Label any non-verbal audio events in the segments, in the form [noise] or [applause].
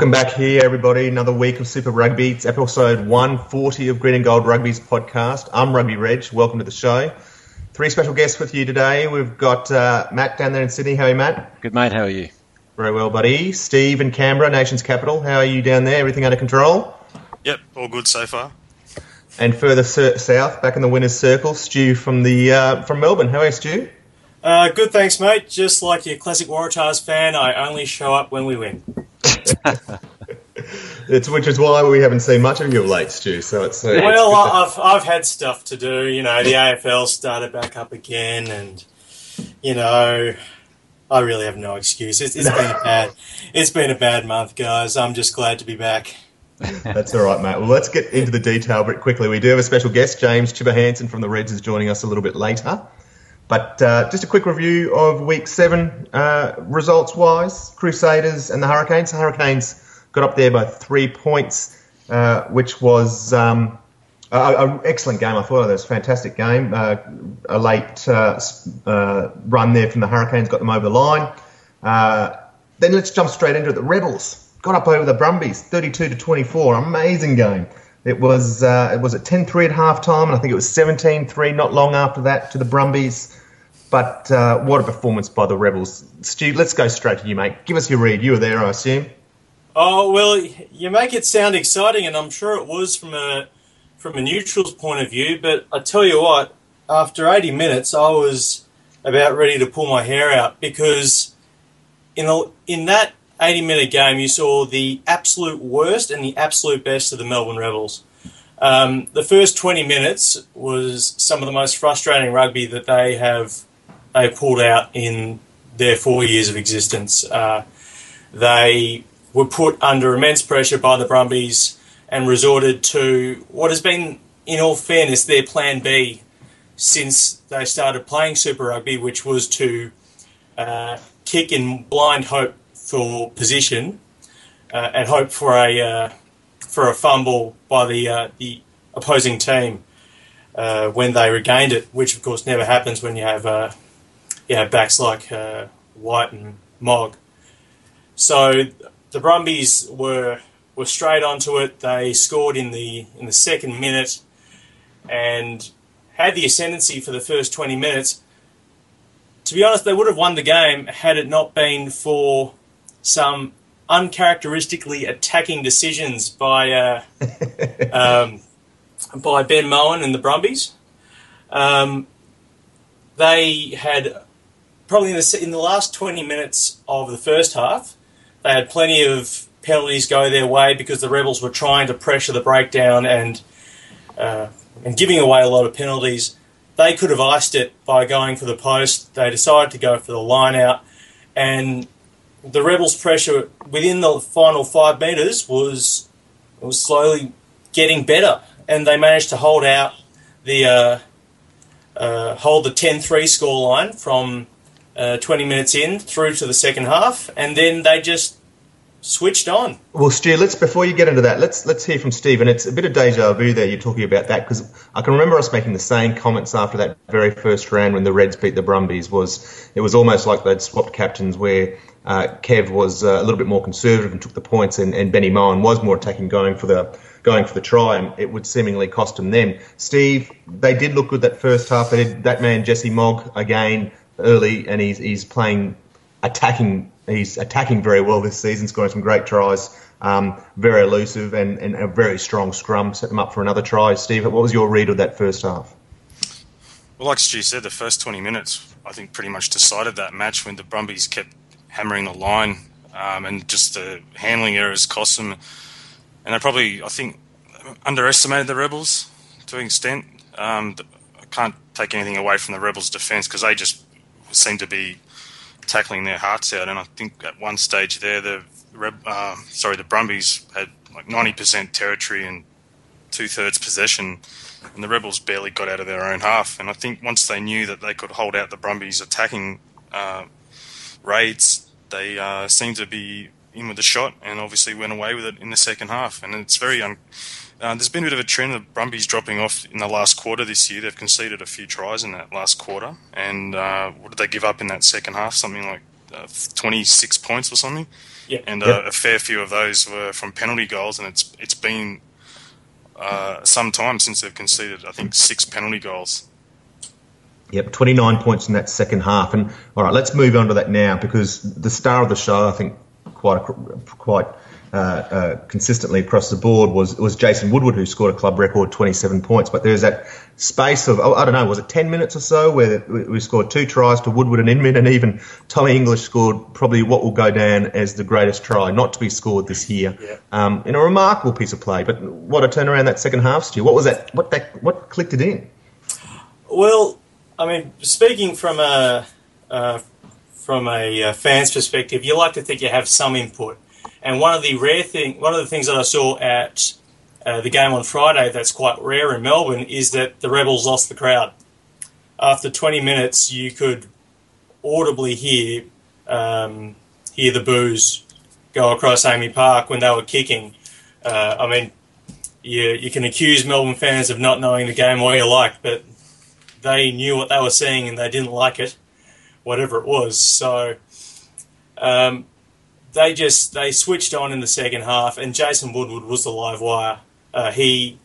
Welcome back here, everybody. Another week of Super Rugby. It's episode 140 of Green and Gold Rugby's podcast. I'm Rugby Reg. Welcome to the show. Three special guests with you today. We've got uh, Matt down there in Sydney. How are you, Matt? Good mate, how are you? Very well, buddy. Steve in Canberra, nation's capital. How are you down there? Everything under control? Yep, all good so far. And further sur- south, back in the winners' circle, Stu from the uh, from Melbourne. How are you, Stu? Uh, good, thanks, mate. Just like your classic Waratahs fan, I only show up when we win. [laughs] It's which is why we haven't seen much of you of late, Stu. So it's uh, Well, it's I've I've had stuff to do. You know, the AFL started back up again, and you know, I really have no excuse. It's, it's been a [laughs] bad, it's been a bad month, guys. I'm just glad to be back. That's all right, mate. Well, let's get into the detail very quickly. We do have a special guest, James Chipper Hanson from the Reds, is joining us a little bit later. But uh, just a quick review of Week Seven uh, results-wise: Crusaders and the Hurricanes. The Hurricanes got up there by three points, uh, which was um, an excellent game. I thought it was a fantastic game. Uh, a late uh, uh, run there from the Hurricanes got them over the line. Then let's jump straight into it. The Rebels got up over the Brumbies, 32 to 24. Amazing game. It was it was at 10-3 at half time, and I think it was 17-3 not long after that to the Brumbies. But uh, what a performance by the Rebels. Stu, let's go straight to you, mate. Give us your read. You were there, I assume. Oh well, you make it sound exciting, and I'm sure it was from a from a neutral's point of view. But I tell you what, after 80 minutes, I was about ready to pull my hair out because in the, in that 80 minute game, you saw the absolute worst and the absolute best of the Melbourne Rebels. Um, the first 20 minutes was some of the most frustrating rugby that they have they pulled out in their four years of existence. Uh, they were put under immense pressure by the Brumbies and resorted to what has been, in all fairness, their plan B since they started playing Super Rugby, which was to uh, kick in blind hope for position uh, and hope for a uh, for a fumble by the uh, the opposing team uh, when they regained it, which of course never happens when you have have backs like uh, White and Mogg. So the Brumbies were were straight onto it. They scored in the in the second minute and had the ascendancy for the first twenty minutes. To be honest, they would have won the game had it not been for some uncharacteristically attacking decisions by uh, [laughs] um, by Ben Mowen and the Brumbies. Um, they had probably in the, in the last 20 minutes of the first half, they had plenty of penalties go their way because the Rebels were trying to pressure the breakdown and uh, and giving away a lot of penalties. They could have iced it by going for the post. They decided to go for the line out, and the Rebels' pressure within the final five metres was was slowly getting better, and they managed to hold out the uh, uh, hold the 10-3 scoreline from uh, 20 minutes in through to the second half, and then they just switched on. Well, Stu, let's before you get into that, let's let's hear from Steve. And it's a bit of deja vu there. You're talking about that because I can remember us making the same comments after that very first round when the Reds beat the Brumbies. Was it was almost like they'd swapped captains where uh, Kev was uh, a little bit more conservative and took the points, and, and Benny Mowen was more attacking, going for the going for the try, and it would seemingly cost them then. Steve, they did look good that first half. Did, that man Jesse Mogg again early, and he's he's playing attacking. He's attacking very well this season, scoring some great tries. Um, very elusive and, and a very strong scrum. Set them up for another try. Steve, what was your read of that first half? Well, like Stu said, the first 20 minutes, I think, pretty much decided that match when the Brumbies kept hammering the line um, and just the handling errors cost them. And they probably, I think, underestimated the Rebels to an extent. Um, I can't take anything away from the Rebels' defence because they just seem to be tackling their hearts out. And I think at one stage there, the uh, sorry, the Brumbies had like 90% territory and two thirds possession, and the Rebels barely got out of their own half. And I think once they knew that they could hold out the Brumbies attacking uh, raids, they uh, seemed to be in with a shot, and obviously went away with it in the second half. And it's very un- uh, there's been a bit of a trend of Brumbies dropping off in the last quarter this year. They've conceded a few tries in that last quarter, and uh, what did they give up in that second half? Something like uh, 26 points or something. Yeah. And Yeah. uh, a fair few of those were from penalty goals, and it's it's been uh, some time since they've conceded. I think six penalty goals. Yep, 29 points in that second half. And all right, let's move on to that now because the star of the show, I think, quite quite uh, uh, consistently across the board was was Jason Woodward, who scored a club record 27 points. But there's that space of oh, I don't know, was it 10 minutes or so where we we scored two tries to Woodward and Inman, and even Tommy English scored probably what will go down as the greatest try not to be scored this year Yeah. um, in a remarkable piece of play. But what a turnaround that second half, Stu. What was that? What that? What clicked it in? Well, I mean, speaking from a uh, from a uh, fan's perspective, you like to think you have some input. And one of the rare thing, one of the things that I saw at uh, the game on Friday that's quite rare in Melbourne is that the Rebels lost the crowd. After 20 minutes, you could audibly hear um, hear the boos go across AAMI Park when they were kicking. Uh, I mean, you you can accuse Melbourne fans of not knowing the game all you like, but they knew what they were seeing and they didn't like it, whatever it was. So um, they just they switched on in the second half, and Jason Woodward was the live wire. Uh, he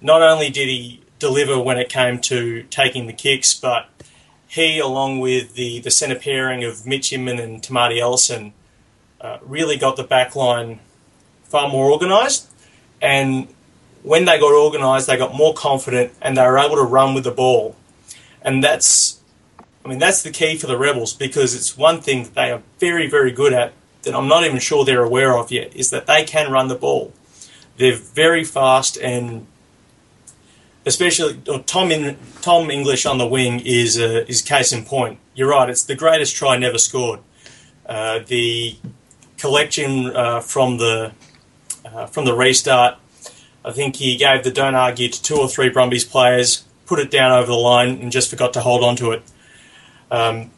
not only did he deliver when it came to taking the kicks, but he, along with the the centre pairing of Mitch Inman and Tamati Ellison, uh, really got the back line far more organised. And when they got organised, they got more confident and they were able to run with the ball. And that's, I mean, that's the key for the Rebels because it's one thing that they are very, very good at that I'm not even sure they're aware of yet is that they can run the ball. They're very fast and especially uh, Tom in, Tom English on the wing is uh, is case in point. You're right; it's the greatest try never scored. Uh, the collection uh, from the uh, from the restart, I think he gave the don't argue to two or three Brumbies players, put it down over the line, and just forgot to hold on to it. Um,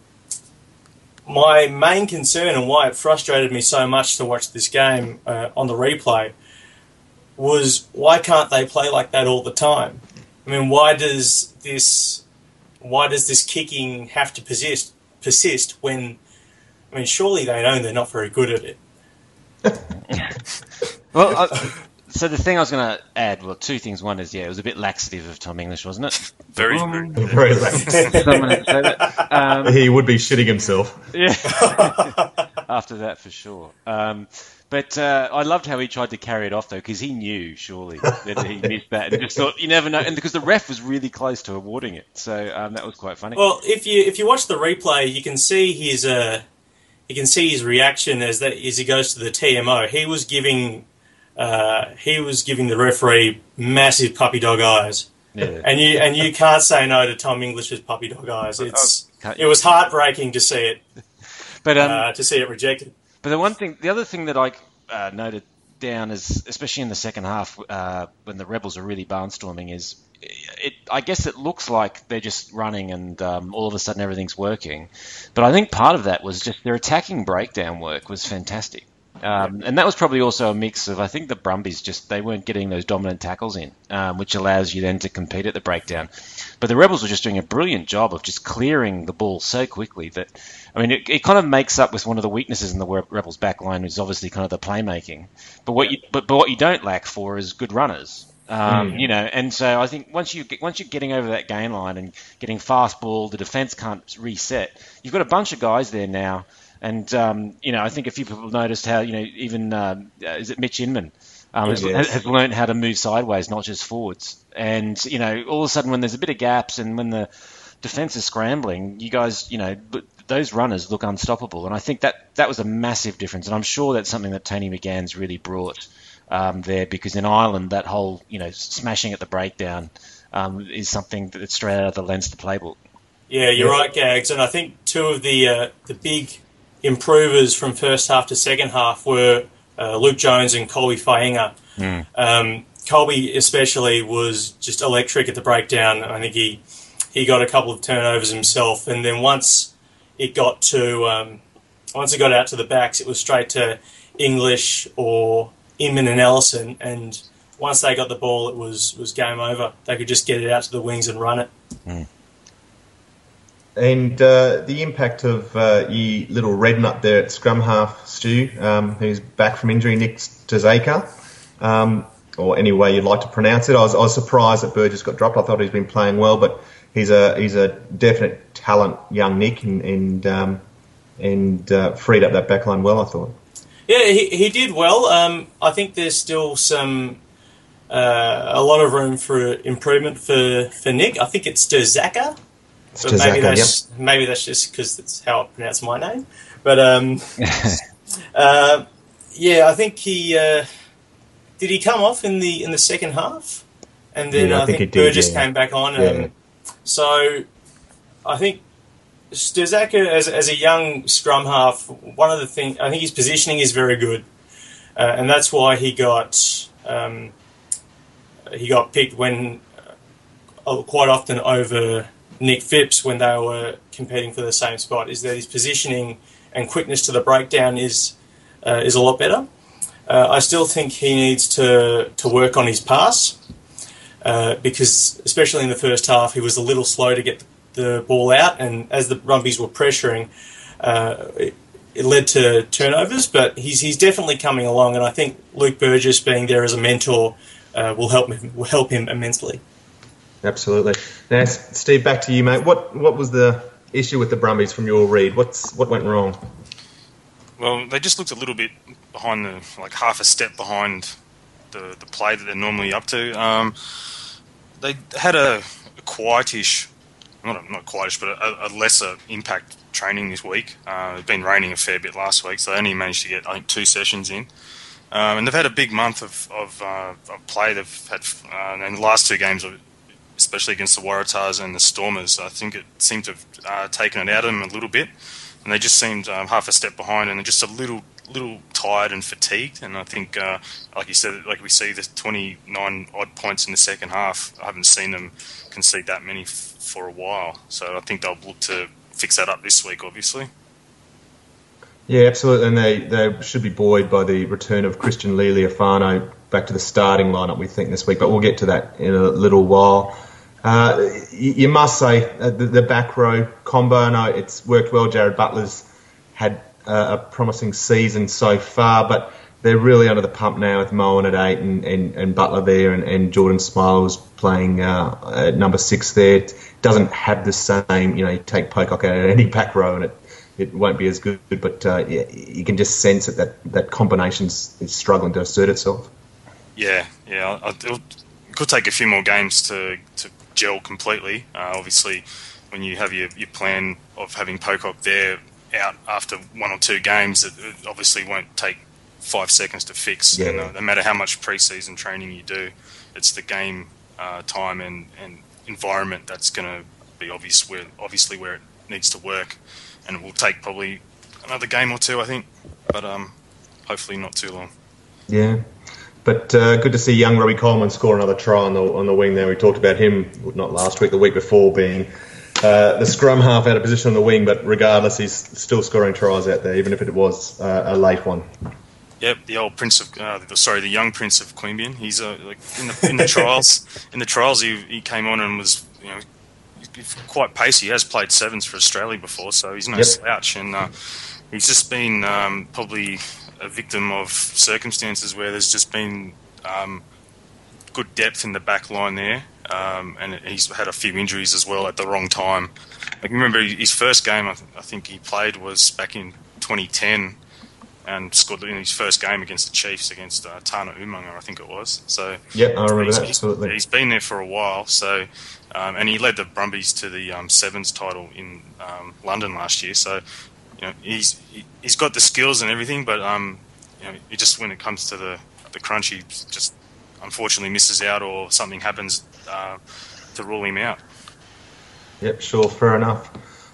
my main concern and why it frustrated me so much to watch this game uh, on the replay was why can't they play like that all the time? I mean, why does this why does this kicking have to persist persist when I mean surely they know they're not very good at it. Well, I, [laughs] so the thing I was going to add, well, two things. One is, yeah, it was a bit laxative of Tom English, wasn't it? [laughs] Very, Um, [laughs] very Very late. Someone had said it. Um, he would be shitting himself. yeah. [laughs] After that, for sure. Um, but uh, I loved how he tried to carry it off, though, because he knew, surely, that he missed that. And just thought, you never know. And because the ref was really close to awarding it. So um, that was quite funny. Well, if you if you watch the replay, you can see his uh, you can see his reaction as that as he goes to the TMO. He was giving uh, he was giving the referee massive puppy dog eyes, yeah. and you and you can't say no to Tom English's puppy dog eyes. It's it was heartbreaking to see it [laughs] But um, uh, to see it rejected. But the one thing, the other thing that I uh, noted down is, especially in the second half, uh, when the rebels are really barnstorming, is it. I guess it looks like they're just running, and um, all of a sudden everything's working. But I think part of that was just their attacking breakdown work was fantastic. Um, and that was probably also a mix of I think the Brumbies just they weren't getting those dominant tackles in, um, which allows you then to compete at the breakdown. But the Rebels were just doing a brilliant job of just clearing the ball so quickly that I mean it, it kind of makes up with one of the weaknesses in the Rebels back line is obviously kind of the playmaking. But what you but, but what you don't lack for is good runners. Um, You know, and so I think once you get, once you're getting over that gain line and getting fast ball, the defense can't reset. You've got a bunch of guys there now and um, you know, I think a few people noticed how you know even um, uh, is it Mitch Inman um, has, Yes. has learned how to move sideways, not just forwards. And you know, all of a sudden when there's a bit of gaps and when the defense is scrambling, you guys, you know, those runners look unstoppable. And I think that that was a massive difference. And I'm sure that's something that Tony McGahan's really brought um, there because in Ireland that whole you know smashing at the breakdown um, is something that's straight out of the Leinster playbook. Yeah, you're Yeah. right, Gags. And I think two of the uh, the big improvers from first half to second half were uh, Luke Jones and Colby Fainga'a. Um, Colby especially was just electric at the breakdown. I think he he got a couple of turnovers himself, and then once it got to um, once it got out to the backs, it was straight to English or Inman and Ellison, and once they got the ball, it was was game over. They could just get it out to the wings and run it. And uh, the impact of uh, ye little red nut there at scrum half, Stu, um, who's back from injury, Nick Tazaka, um, or any way you'd like to pronounce it. I was, I was surprised that Burgess got dropped. I thought he's been playing well, but he's a he's a definite talent, young Nick, and and, um, and uh, freed up that backline well. I thought. Yeah, he, he did well. Um, I think there's still some uh, a lot of room for improvement for, for Nick. I think it's Derzaka, It's but maybe Tazaka, yep. that's maybe that's just because that's how I pronounce my name. But um, [laughs] uh, yeah, I think he uh, did he come off in the in the second half, and then Yeah, I I, think think, did, Burgess yeah. came back on. Yeah. So I think Strzaka, as, as a young scrum half, one of the things I think his positioning is very good, uh, and that's why he got um, he got picked when uh, quite often over Nick Phipps when they were competing for the same spot. Is that his positioning and quickness to the breakdown is uh, is a lot better. Uh, I still think he needs to to work on his pass uh, because, especially in the first half, he was a little slow to get the ball out, and as the Brumbies were pressuring, uh, it, it led to turnovers. But he's he's definitely coming along, and I think Luke Burgess being there as a mentor uh, will help him will help him immensely. Absolutely. Now, Steve, back to you, mate. What what was the issue with the Brumbies from your read? What's what went wrong? Well, they just looked a little bit behind the, like half a step behind the the play that they're normally up to. Um, they had a, a quietish, not a, not quietish, but a, a lesser impact training this week. Uh, it's been raining a fair bit last week, so they only managed to get I think two sessions in. Um, and they've had a big month of of, uh, of play. They've had, uh, and the last two games, especially against the Waratahs and the Stormers, I think it seemed to have uh, taken it out of them a little bit and they just seemed um, half a step behind and just a little little tired and fatigued. And I think, uh, like you said, like we see the 29 odd points in the second half. I haven't seen them concede that many f- for a while, so I think they'll look to fix that up this week, obviously. Yeah, absolutely. And they, they should be buoyed by the return of Christian Lealiifano back to the starting lineup, we think, this week. But we'll get to that in a little while. Uh, you, must say uh, the, the back row combo. I know it's worked well. Jarrad Butler's had uh, a promising season so far, but they're really under the pump now with Mowen at eight and, and, and Butler there, and, and Jordan Smiles playing uh, at number six there. It doesn't have the same, you know, you take Pocock out at any back row and it it won't be as good. But uh, yeah, you can just sense that that, that combination is struggling to assert itself. Yeah, yeah. I- It'll, it could take a few more games to, to gel completely. Uh, obviously, when you have your, your plan of having Pocock there out after one or two games, it, it obviously won't take five seconds to fix. Yeah. And, uh, no matter how much preseason training you do, it's the game uh, time and, and environment that's going to be obvious where obviously where it needs to work. And it will take probably another game or two, I think, but um, hopefully not too long. Yeah. But uh, good to see young Robbie Coleman score another try on the on the wing there. We talked about him not last week, the week before, being uh, the scrum half out of position on the wing. But regardless, he's still scoring tries out there, even if it was uh, a late one. Yep, the old Prince of uh, the, sorry, the young Prince of Queanbeyan. He's uh, like in the in the [laughs] trials. In the trials, he, he came on and was you know quite pacey. He has played sevens for Australia before, so he's no Yep. slouch. And uh, he's just been um, probably a victim of circumstances where there's just been um, good depth in the back line there, um, and he's had a few injuries as well at the wrong time. Like remember his first game, I, th- I think he played was back in 2010 and scored in his first game against the Chiefs against uh, Tana Umaga, I think it was. So Yep, I remember he's, that absolutely. he's been there for a while. So um, and he led the Brumbies to the um, sevens title in um, London last year. So you know he's he, he's got the skills and everything, but um, you know just when it comes to the the crunch, he just unfortunately misses out or something happens uh, to rule him out. Yep, sure, fair enough.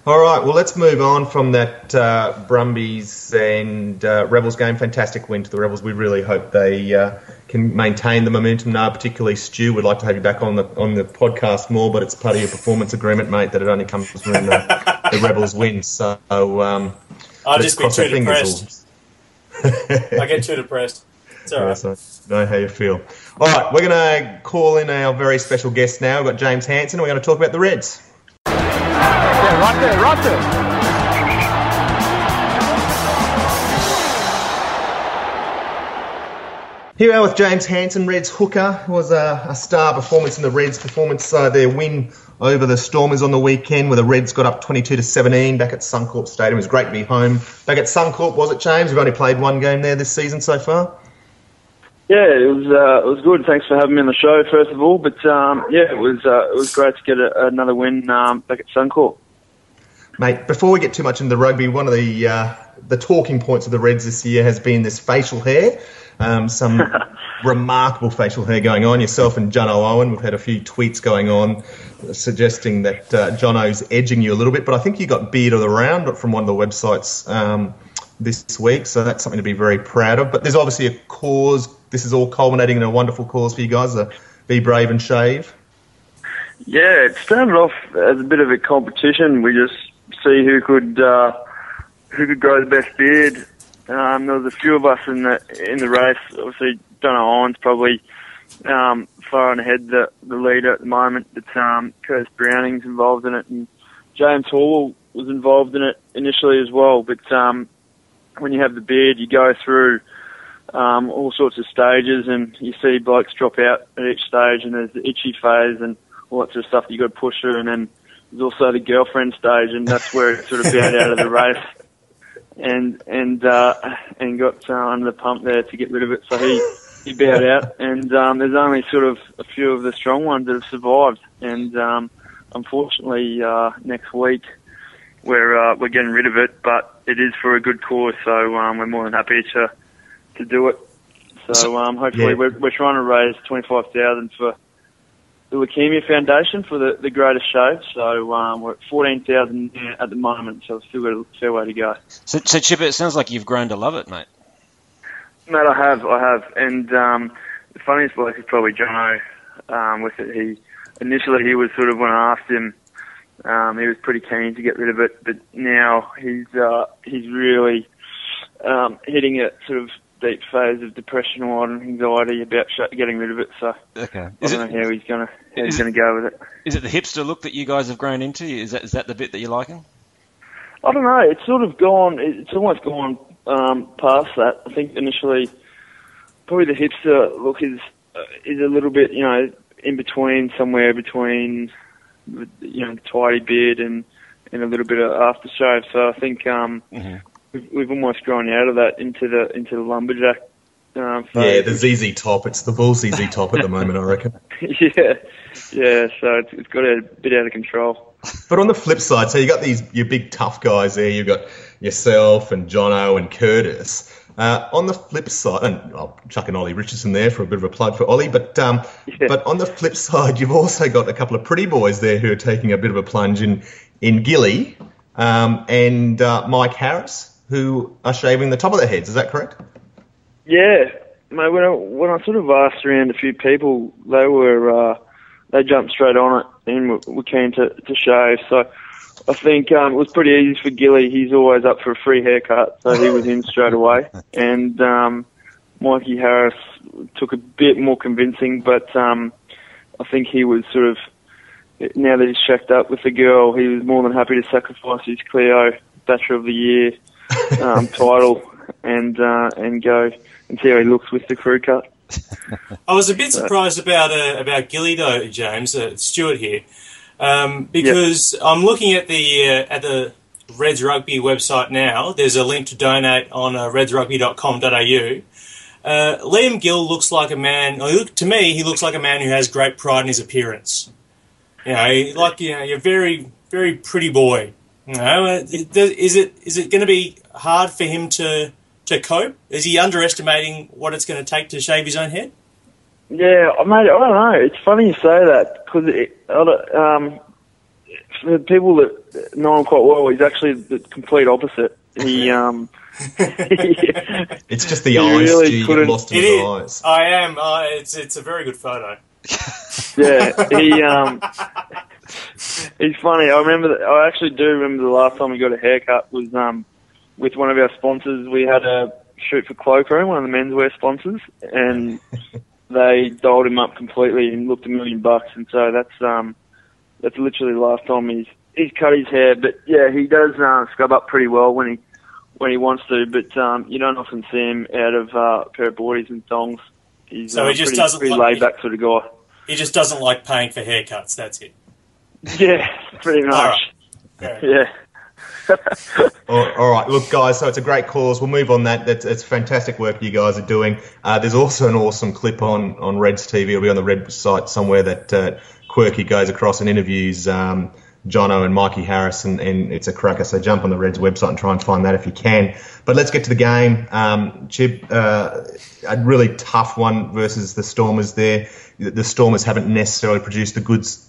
All right, well, let's move on from that uh, Brumbies and uh, Rebels game. Fantastic win to the Rebels. We really hope they uh, can maintain the momentum now. Particularly Stu, we'd like to have you back on the on the podcast more, but it's part of your performance agreement, mate, that it only comes when the, the Rebels win. So um, I'll just be too depressed. [laughs] I get too depressed. It's all right. Yes, I know how you feel. All right, we're going to call in our very special guest now. We've got James Hanson. We're going to talk about the Reds. Yeah, right there, right there. Here we are with James Hanson, Reds hooker. Was a, a star performance in the Reds performance. Their win over the Stormers on the weekend, where the Reds got up 22 to 17 back at Suncorp Stadium. It was great to be home back at Suncorp, was it, James? We've only played one game there this season so far. Yeah, it was uh, it was good. Thanks for having me on the show, first of all. But um, yeah, it was uh, it was great to get a, another win um, back at Suncorp. Mate, before we get too much into the rugby, one of the uh, the talking points of the Reds this year has been this facial hair. Um, some [laughs] remarkable facial hair going on. Yourself and John Owen, we've had a few tweets going on suggesting that uh, Jono's edging you a little bit, but I think you got beard of the round from one of the websites um, this week, so that's something to be very proud of. But there's obviously a cause. This is all culminating in a wonderful cause for you guys. Uh, be brave and shave. Yeah, it started off as a bit of a competition. We just see who could uh, who could grow the best beard. Um, there was a few of us in the in the race. Obviously, Donna Owen's probably um, far and ahead the, the leader at the moment. But um, Curtis Browning's involved in it, and James Hall was involved in it initially as well. But um, when you have the beard, you go through um, all sorts of stages, and you see blokes drop out at each stage, and there's the itchy phase and all that sort of stuff that you got to push through, and then there's also the girlfriend stage, and that's where it sort of bowed out of the race, and and uh, and got uh, under the pump there to get rid of it. So he he bowed out, and um, there's only sort of a few of the strong ones that have survived, and um, unfortunately uh, next week we're uh, we're getting rid of it, but it is for a good cause, so um, we're more than happy to to do it. So um, hopefully Yeah. we're we're trying to raise twenty five thousand for the Leukemia Foundation for the, the greatest shave. So um, we're at fourteen thousand at the moment, so we've still got a fair way to go. So, so Chipper, it sounds like you've grown to love it, mate. Mate, I have, I have, and um, the funniest bloke is probably Jono. Um, with it, he initially he was sort of when I asked him, um, he was pretty keen to get rid of it, but now he's uh, he's really um, hitting it sort of deep phase of depression or anxiety about sh- getting rid of it. So Okay. I don't it know how he's gonna how he's it- gonna go with it. is it the hipster look that you guys have grown into? Is that is that the bit that you're liking? I don't know. It's sort of gone. It's almost gone um, past that. I think initially, probably the hipster look is uh, is a little bit, you know, in between, somewhere between, you know, tidy beard and and a little bit of aftershave. So I think um, Mhm. We've, we've almost grown out of that into the into the lumberjack. Um, Yeah, the ZZ top. It's the bull ZZ top at the moment, I reckon. [laughs] yeah, yeah. So it's, it's got a bit out of control. But on the flip side, so you got these your big tough guys there. You've got yourself and Jono and Curtis. Uh, on the flip side, and I'll chuck in Ollie Richardson there for a bit of a plug for Ollie. But um, Yeah. but on the flip side, you've also got a couple of pretty boys there who are taking a bit of a plunge in in Gilly um, and uh, Mike Harris, who are shaving the top of their heads. Is that correct? Yeah, mate. When I, when I sort of asked around a few people, they were uh, they jumped straight on it and were, keen to, to shave. So I think um, it was pretty easy for Gilly. He's always up for a free haircut, so he was in straight away. [laughs] And um, Mikey Harris took a bit more convincing, but um, I think he was sort of now that he's checked up with the girl, he was more than happy to sacrifice his Cleo Bachelor of the Year um, title and uh, and go and see how he looks with the crew cut. I was a bit surprised about uh, about Gilly though, James. Uh, Stuart here, um, because I'm looking at the uh, at the Reds Rugby website now. There's a link to donate on uh, redsrugby.com.au. Uh, Liam Gill looks like a man. or he look- To me, he looks like a man who has great pride in his appearance. You know, he- like you know, you're a very very pretty boy. You know, uh, is it is it going to be hard for him to to cope? Is he underestimating what it's going to take to shave his own head? Yeah, I mate, I don't know. It's funny you say that because it, I don't- um, for the people that know him quite well, he's actually the complete opposite. He [laughs] um, [laughs] It's just the eyes. really you get couldn't- lost in It his eyes. I am. Uh, it's it's a very good photo. yeah, he [laughs] um, [laughs] he's funny. I remember. that- I actually do remember the last time we got a haircut was um, with one of our sponsors. We had a shoot for Cloakroom, one of the menswear sponsors, and [laughs] they dolled him up completely and looked a million bucks. And so that's um, that's literally the last time he's he's cut his hair. But yeah, he does uh, scrub up pretty well when he when he wants to. But um, you don't often see him out of uh, a pair of boardies and thongs. He's So uh, he just pretty, doesn't pretty like- laid back sort of guy. He just doesn't like paying for haircuts. That's it. [laughs] Yeah, pretty much. Right. Fair. Yeah. [laughs] All all right, look, guys. So it's a great cause. We'll move on. That that's it's fantastic work you guys are doing. Uh, there's also an awesome clip on on Reds TV. It'll be on the Red site somewhere that uh, Quirky goes across and interviews um, Jono and Mikey Harris, and, and it's a cracker. So jump on the Reds website and try and find that if you can. But let's get to the game. Um, Chib, uh, a really tough one versus the Stormers. There, the the Stormers haven't necessarily produced the goods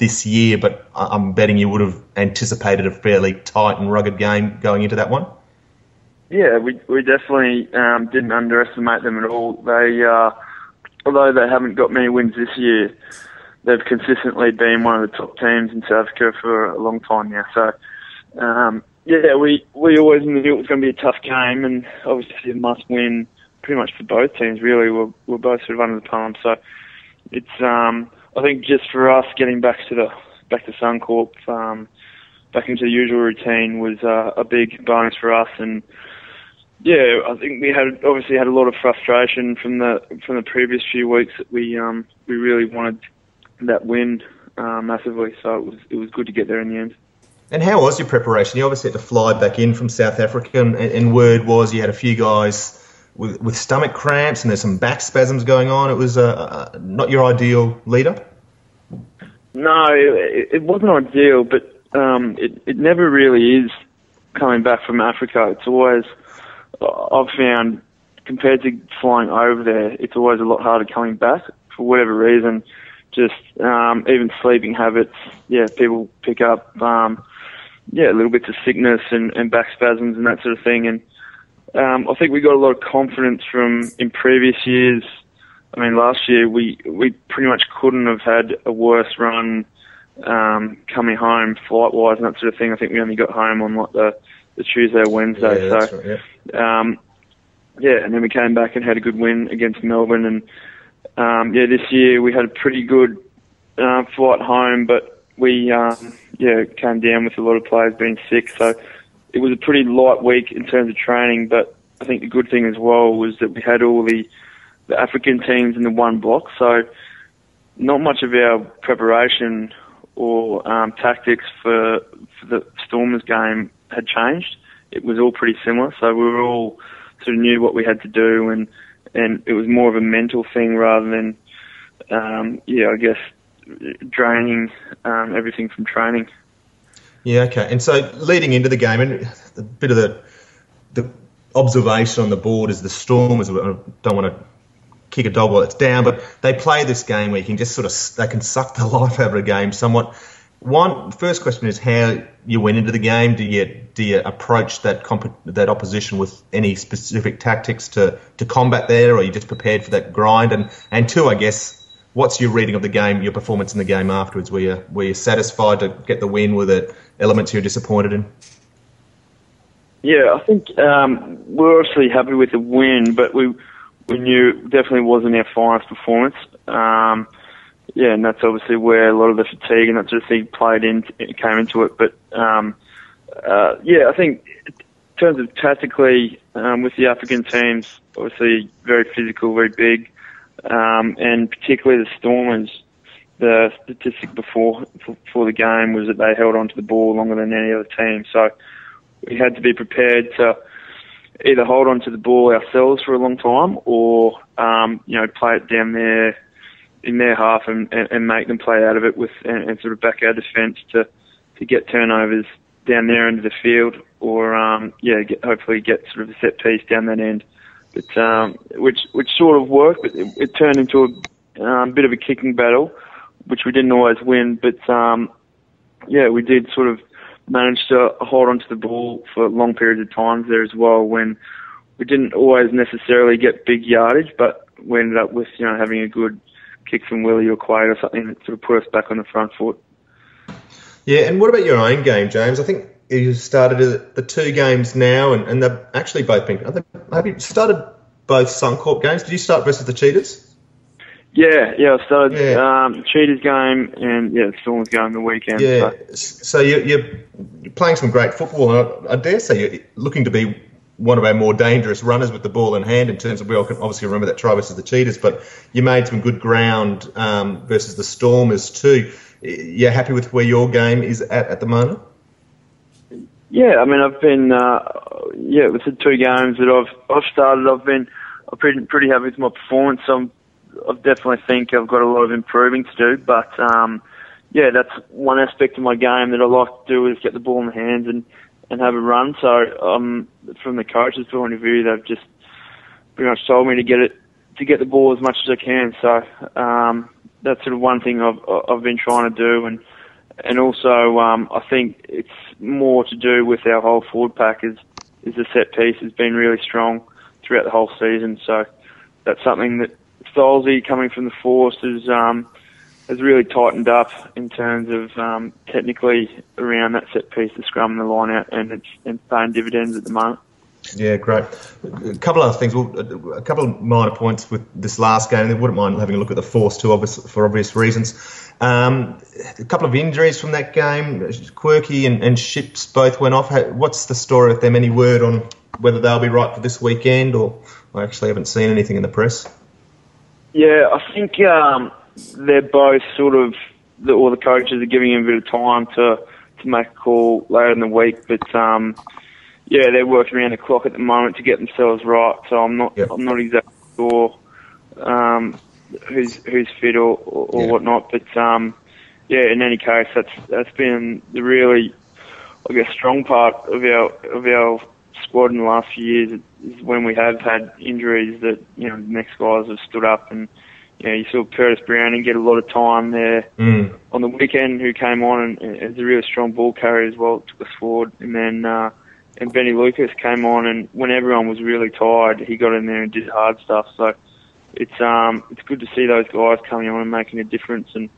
this year, but I'm betting you would have anticipated a fairly tight and rugged game going into that one. Yeah, we we definitely um, didn't underestimate them at all. They, uh, although they haven't got many wins this year, they've consistently been one of the top teams in South Africa for a long time now. So, um, yeah, we we always knew it was going to be a tough game, and obviously a must win, pretty much for both teams. Really, we're we're both sort of under the palm. So, it's um, I think just for us getting back to the back to Suncorp, um, back into the usual routine was uh, a big bonus for us and yeah, I think we had obviously had a lot of frustration from the from the previous few weeks that we um we really wanted that win uh, massively. So it was it was good to get there in the end. And how was your preparation? You obviously had to fly back in from South Africa, and, and word was you had a few guys with, with stomach cramps and there's some back spasms going on. It was uh, uh, not your ideal lead up. No, it, it wasn't ideal, but um, it it never really is coming back from Africa. It's always I've found compared to flying over there, it's always a lot harder coming back for whatever reason. Just um, even sleeping habits, yeah, people pick up um, yeah little bits of sickness and, and back spasms and that sort of thing. And um, I think we got a lot of confidence from in previous years. I mean, last year we we pretty much couldn't have had a worse run um, coming home flight wise and that sort of thing. I think we only got home on like the the Tuesday or Wednesday. Yeah, that's so right, yeah. um, yeah, and then we came back and had a good win against Melbourne. And um, yeah, this year we had a pretty good uh, flight home, but we um, yeah came down with a lot of players being sick. So it was a pretty light week in terms of training. But I think the good thing as well was that we had all the the African teams in the one block. So not much of our preparation or um, tactics for, for the Stormers game had changed. It was all pretty similar, so we were all sort of knew what we had to do, and and it was more of a mental thing rather than, um, yeah, I guess draining um, everything from training. Yeah, okay. And so leading into the game, and a bit of the the observation on the board is the Storm Stormers. I don't want to kick a dog while it's down, but they play this game where you can just sort of they can suck the [laughs] life out of a game somewhat. One first question is how you went into the game. Do you do you approach that comp- that opposition with any specific tactics to, to combat there, or are you just prepared for that grind? And and two, I guess, what's your reading of the game, your performance in the game afterwards? Were you were you satisfied to get the win? Were there elements you're disappointed in? Yeah, I think um, we're obviously happy with the win, but we we knew it definitely wasn't our finest performance. Um, yeah, and that's obviously where a lot of the fatigue and that sort of thing played in, came into it. But um, uh, yeah, I think in terms of tactically um, with the African teams, obviously very physical, very big, um, and particularly the Stormers. The statistic before before the game was that they held onto the ball longer than any other team. So we had to be prepared to either hold onto the ball ourselves for a long time or um, you know play it down there in their half and, and, and make them play out of it with and, and sort of back our defence to to get turnovers down there into the field or um, yeah get, hopefully get sort of a set piece down that end but um, which which sort of worked but it, it turned into a um, bit of a kicking battle which we didn't always win but um, yeah, we did sort of manage to hold onto the ball for long periods of times there as well when we didn't always necessarily get big yardage, but we ended up with, you know, having a good kick from Willie or Quade or something that sort of put us back on the front foot. Yeah, and what about your own game, James? I think you started the two games now, and, and they've actually both been. Have you started both Suncorp games? Did you start versus the Cheetahs? Yeah, yeah, I started Yeah. um, Cheetahs game and yeah, Storms game the weekend. Yeah. So, So you're, you're playing some great football, and I, I dare say you're looking to be one of our more dangerous runners with the ball in hand in terms of we all can obviously remember that try versus the Cheetahs, but you made some good ground um, versus the Stormers too. You're happy with where your game is at at the moment? Yeah, I mean, I've been uh, yeah with the two games that I've I've started, I've been I'm pretty pretty happy with my performance. I'm I definitely think I've got a lot of improving to do, but um, yeah, that's one aspect of my game that I like to do is get the ball in the hands and and have a run. So um, from the coach's point of view, they've just pretty much told me to get it to get the ball as much as I can. So um, that's sort of one thing I've I've been trying to do, and and also um, I think it's more to do with our whole forward pack is is the set piece has been really strong throughout the whole season. So that's something that Stolzy coming from the force has um, has really tightened up in terms of um, technically around that set piece, the scrum and the line out, and it's and paying dividends at the moment. Yeah, great. A couple of other things. Well, a couple of minor points with this last game. I wouldn't mind having a look at the force too, obvious, for obvious reasons. Um, a couple of injuries from that game. Quirky and, and Ships both went off. What's the story with them? Any word on whether they'll be right for this weekend, or I actually haven't seen anything in the press. Yeah, I think um, they're both sort of, the, the coaches are giving them a bit of time to to make a call later in the week. But um, yeah, they're working around the clock at the moment to get themselves right. So I'm not Yep. I'm not exactly sure um, who's who's fit or, or, or Yeah. whatnot. But um, yeah, in any case, that's that's been the really I guess strong part of our of our squad in the last few years is when we have had injuries that you know the next guys have stood up and you know you saw Curtis Browning get a lot of time there Mm. on the weekend who came on and, and is a really strong ball carrier as well took us forward and then uh, and Benny Lucas came on and when everyone was really tired he got in there and did hard stuff so it's um it's good to see those guys coming on and making a difference and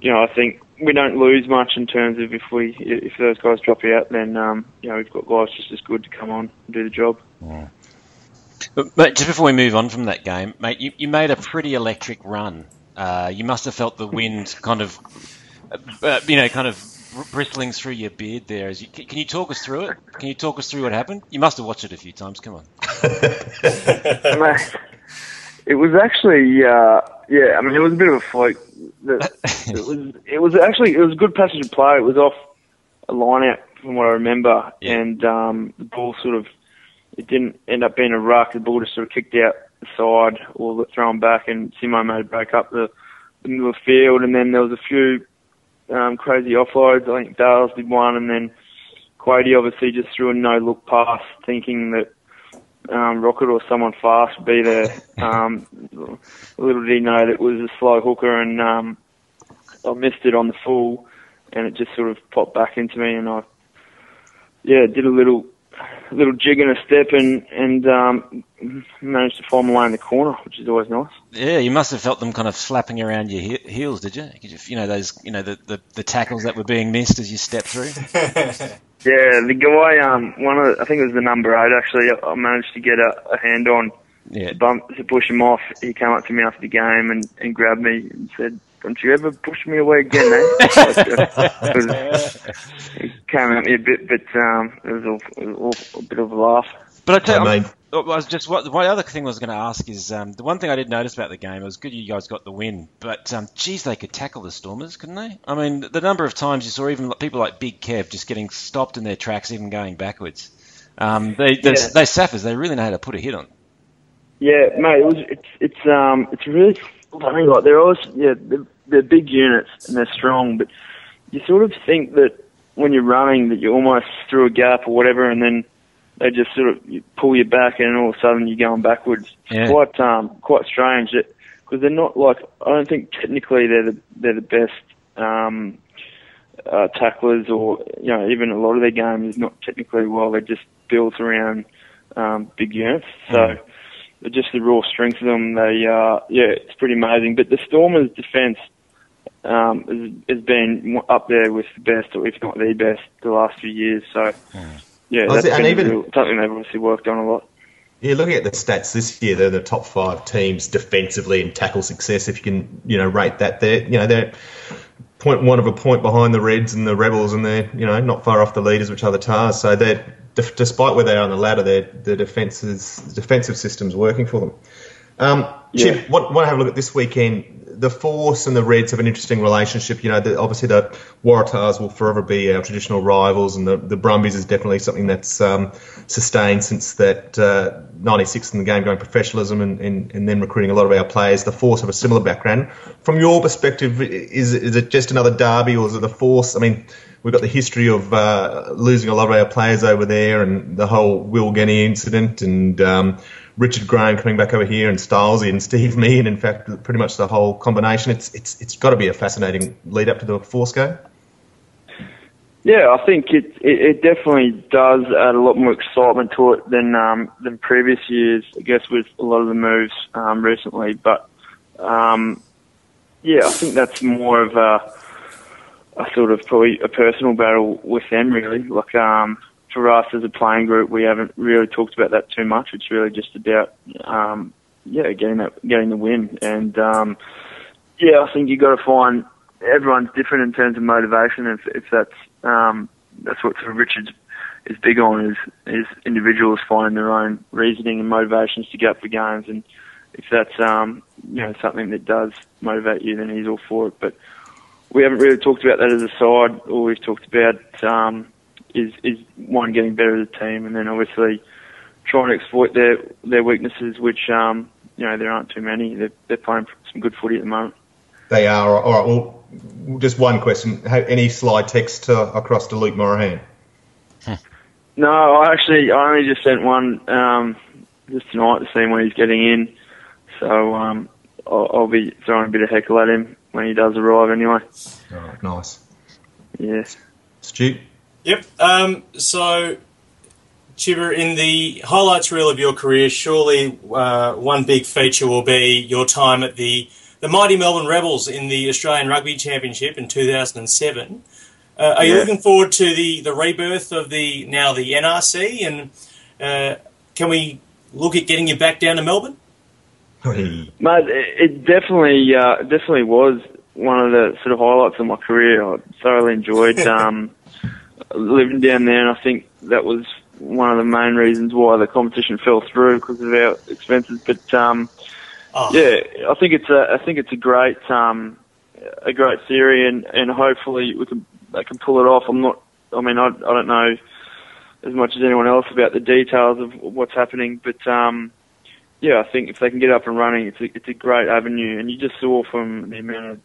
you know I think we don't lose much in terms of if we if those guys drop out then um you know we've got guys just as good to come on and do the job. But, but just before we move on from that game, mate, you, you made a pretty electric run. Uh, you must have felt the wind kind of, uh, you know, kind of bristling through your beard there. As you, can can you talk us through it? Can you talk us through what happened? You must have watched it a few times. Come on. [laughs] It was actually, uh, yeah. I mean, it was a bit of a fluke. [laughs] It was, it was actually, it was a good passage of play. It was off a line out from what I remember, Yeah. and um, the ball sort of, it didn't end up being a ruck. The ball just sort of kicked out the side or thrown back, and Simo made a break up the, the middle of the field, and then there was a few um, crazy offloads. I think Dales did one, and then Quady obviously just threw a no look pass, thinking that um, Rocket or someone fast would be there. Um, little did he know that it was a slow hooker, and um, I missed it on the full, and it just sort of popped back into me, and I, yeah, did a little, little jig and a step, and and um, managed to find my way in the corner, which is always nice. Yeah, you must have felt them kind of slapping around your he- heels, did you? Could you? You know those, you know the, the, the tackles that were being missed as you stepped through. [laughs] Yeah, the guy, um, one of the, I think it was the number eight actually. I managed to get a, a hand on Yeah, to bump to push him off. He came up to me after the game and, and grabbed me and said, "Don't you ever push me away again, eh?" [laughs] Like, uh, it he came at me a bit, but um, it was, all, it was all a bit of a laugh. but I tell I you, mean, I was just what my other thing I was going to ask is um, the one thing I did notice about the game. It was good you guys got the win, but um, geez, they could tackle the Stormers, couldn't they? I mean, the number of times you saw even people like Big Kev just getting stopped in their tracks, even going backwards. Um, they, they, Yeah. they Saffers, they really know how to put a hit on. Yeah, mate, it was it's it's um it's really funny. Like they're always yeah they're, they're big units and they're strong, but you sort of think that when you're running that you're almost through a gap or whatever, and then they just sort of you pull you back, and all of a sudden you're going backwards. It's Yeah. quite um quite strange because they're not like I don't think technically they're the they're the best um uh, tacklers or you know even a lot of their game is not technically well. They're just built around um, big units. So just the raw strength of them, they uh, yeah, it's pretty amazing. But the Stormers' defence um, has, has been up there with the best, or if not the best, the last few years. So yeah, Oh, that's and even- real- something they've obviously worked on a lot. Yeah, looking at the stats this year, they're the top five teams defensively in tackle success. If you can, you know, rate that, they're you know they're point one of a point behind the Reds and the Rebels, and they're you know not far off the leaders, which are the Tahs. So they're def- despite where they are on the ladder, their the defenses defensive system's working for them. Um, Chip, Yeah. what want to have a look at this weekend? The Force and the Reds have an interesting relationship. You know, the, obviously the Waratahs will forever be our traditional rivals, and the, the Brumbies is definitely something that's um, sustained since that uh, 96 in the game going professionalism and, and, and then recruiting a lot of our players. The Force have a similar background. From your perspective, is, is it just another derby or is it the Force? I mean, we've got the history of uh, losing a lot of our players over there and the whole Will Genia incident and um, Richard Graham coming back over here and Stylesy and [laughs] Steve Meehan. In fact, pretty much the whole combination. It's it's it's got to be a fascinating lead up to the game. Yeah, I think it, it it definitely does add a lot more excitement to it than um, than previous years. I guess with a lot of the moves um, recently, but um, yeah, I think that's more of a a sort of probably a personal battle with them really. Like um, for us as a playing group, we haven't really talked about that too much. It's really just about um, yeah, getting that getting the win, and um, yeah, I think you've got to find everyone's different in terms of motivation. If if that's um, that's what sort of Richard is big on is is individuals finding their own reasoning and motivations to get up for games, and if that's um, you know something that does motivate you, then he's all for it. But we haven't really talked about that as a side. All we've talked about um, is is one getting better as a team, and then obviously trying to exploit their their weaknesses, which um, you know there aren't too many. They're, they're playing some good footy at the moment. They are all right. Well, just one question: Have any slide text to, across to Luke Morahan? [laughs] No, I actually I only just sent one um, just tonight to see when he's getting in. So um, I'll, I'll be throwing a bit of heckle at him when he does arrive. Anyway, All right, nice. yeah. Stu, Yep. Um, so, Chibber, in the highlights reel of your career, surely uh, one big feature will be your time at the the mighty Melbourne Rebels in the Australian Rugby Championship in 2007. Uh, are you looking forward to the, the rebirth of the now the NRC, and uh, can we look at getting you back down to Melbourne? It it definitely, uh, definitely was one of the sort of highlights of my career. I thoroughly enjoyed [laughs] um, living down there, and I think that was one of the main reasons why the competition fell through because of our expenses. But um, Oh, yeah, I think it's a, I think it's a great, um, a great theory, and, and hopefully we can, they can pull it off. I'm not, I mean, I, I don't know as much as anyone else about the details of what's happening, but um, yeah, I think if they can get up and running, it's a, it's a great avenue. And you just saw from the amount of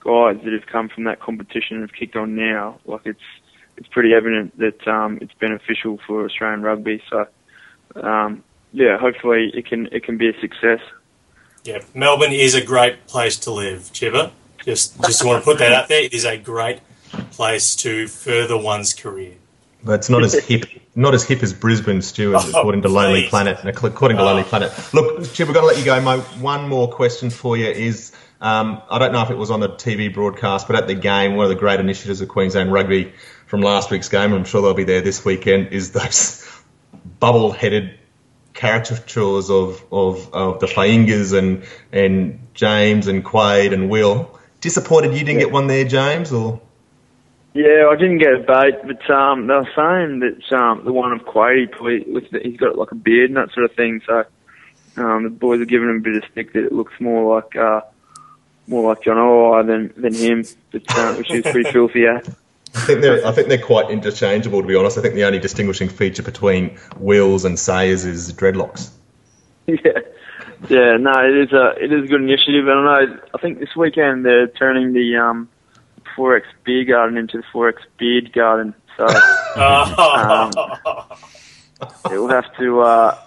guys that have come from that competition and have kicked on now, like it's it's pretty evident that um, it's beneficial for Australian rugby. So um, yeah, hopefully it can it can be a success. Yeah, Melbourne is a great place to live, Chibber. Just just want to put that out there. It is a great place to further one's career. But it's not as [laughs] hip, not as hip as Brisbane, Stu, Oh, according to Lonely please. Planet. According to Oh. Lonely Planet. Look, Chip, we've got to let you go. My one more question for you is: um, I don't know if it was on the TV broadcast, but at the game, one of the great initiatives of Queensland Rugby from last week's game, and I'm sure they'll be there this weekend, is those bubble-headed caricatures of, of, of the Fainga'as and and James and Quade and Will. Disappointed you didn't get one there, James, or Yeah, I didn't get a bait, but um, they were saying that um, the one of Quade, probably with the, he's got like a beard and that sort of thing. So um, the boys are giving him a bit of stick that it looks more like uh, more like John Oi than than him, but, uh, which is pretty filthy. Yeah. I think they're I think they're quite interchangeable to be honest. I think the only distinguishing feature between Wills and Sayers is dreadlocks. yeah, yeah. No, it is a it is a good initiative, and I know. I think this weekend they're turning the um, 4X beer garden into the 4X beard garden. So [laughs] [laughs] Oh, we'll have to uh,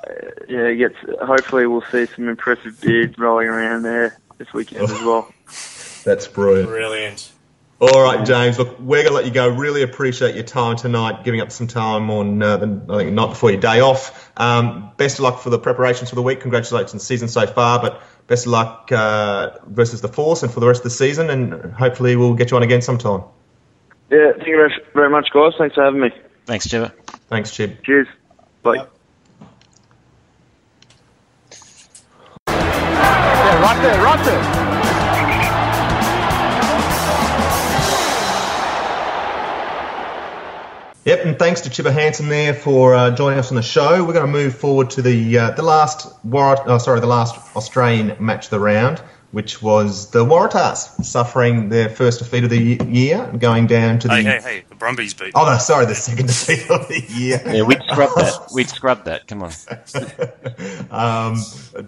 yeah get. Hopefully, we'll see some impressive beards rolling around there this weekend as well. [laughs] That's brilliant. brilliant. All right, James. Look, we're gonna let you go. Really appreciate your time tonight, giving up some time on uh, the, I think not before your day off. Um, best of luck for the preparations for the week. Congratulations on the season so far, but best of luck uh, versus the Force and for the rest of the season. And hopefully we'll get you on again sometime. Yeah, thank you very, very much, guys. Thanks for having me. Thanks, Chipper. Thanks, Chib. Cheers. Bye. Yeah, right there, right there. Yep, and thanks to Chipper Hanson there for uh, joining us on the show. We're going to move forward to the uh, the last War- oh, sorry the last Australian match of the round, which was the Waratahs suffering their first defeat of the year, going down to the Hey, hey, hey! The Brumbies beat. oh no, sorry the second [laughs] defeat of the year. Yeah, we'd scrub that. We'd scrub that. Come on. [laughs] um,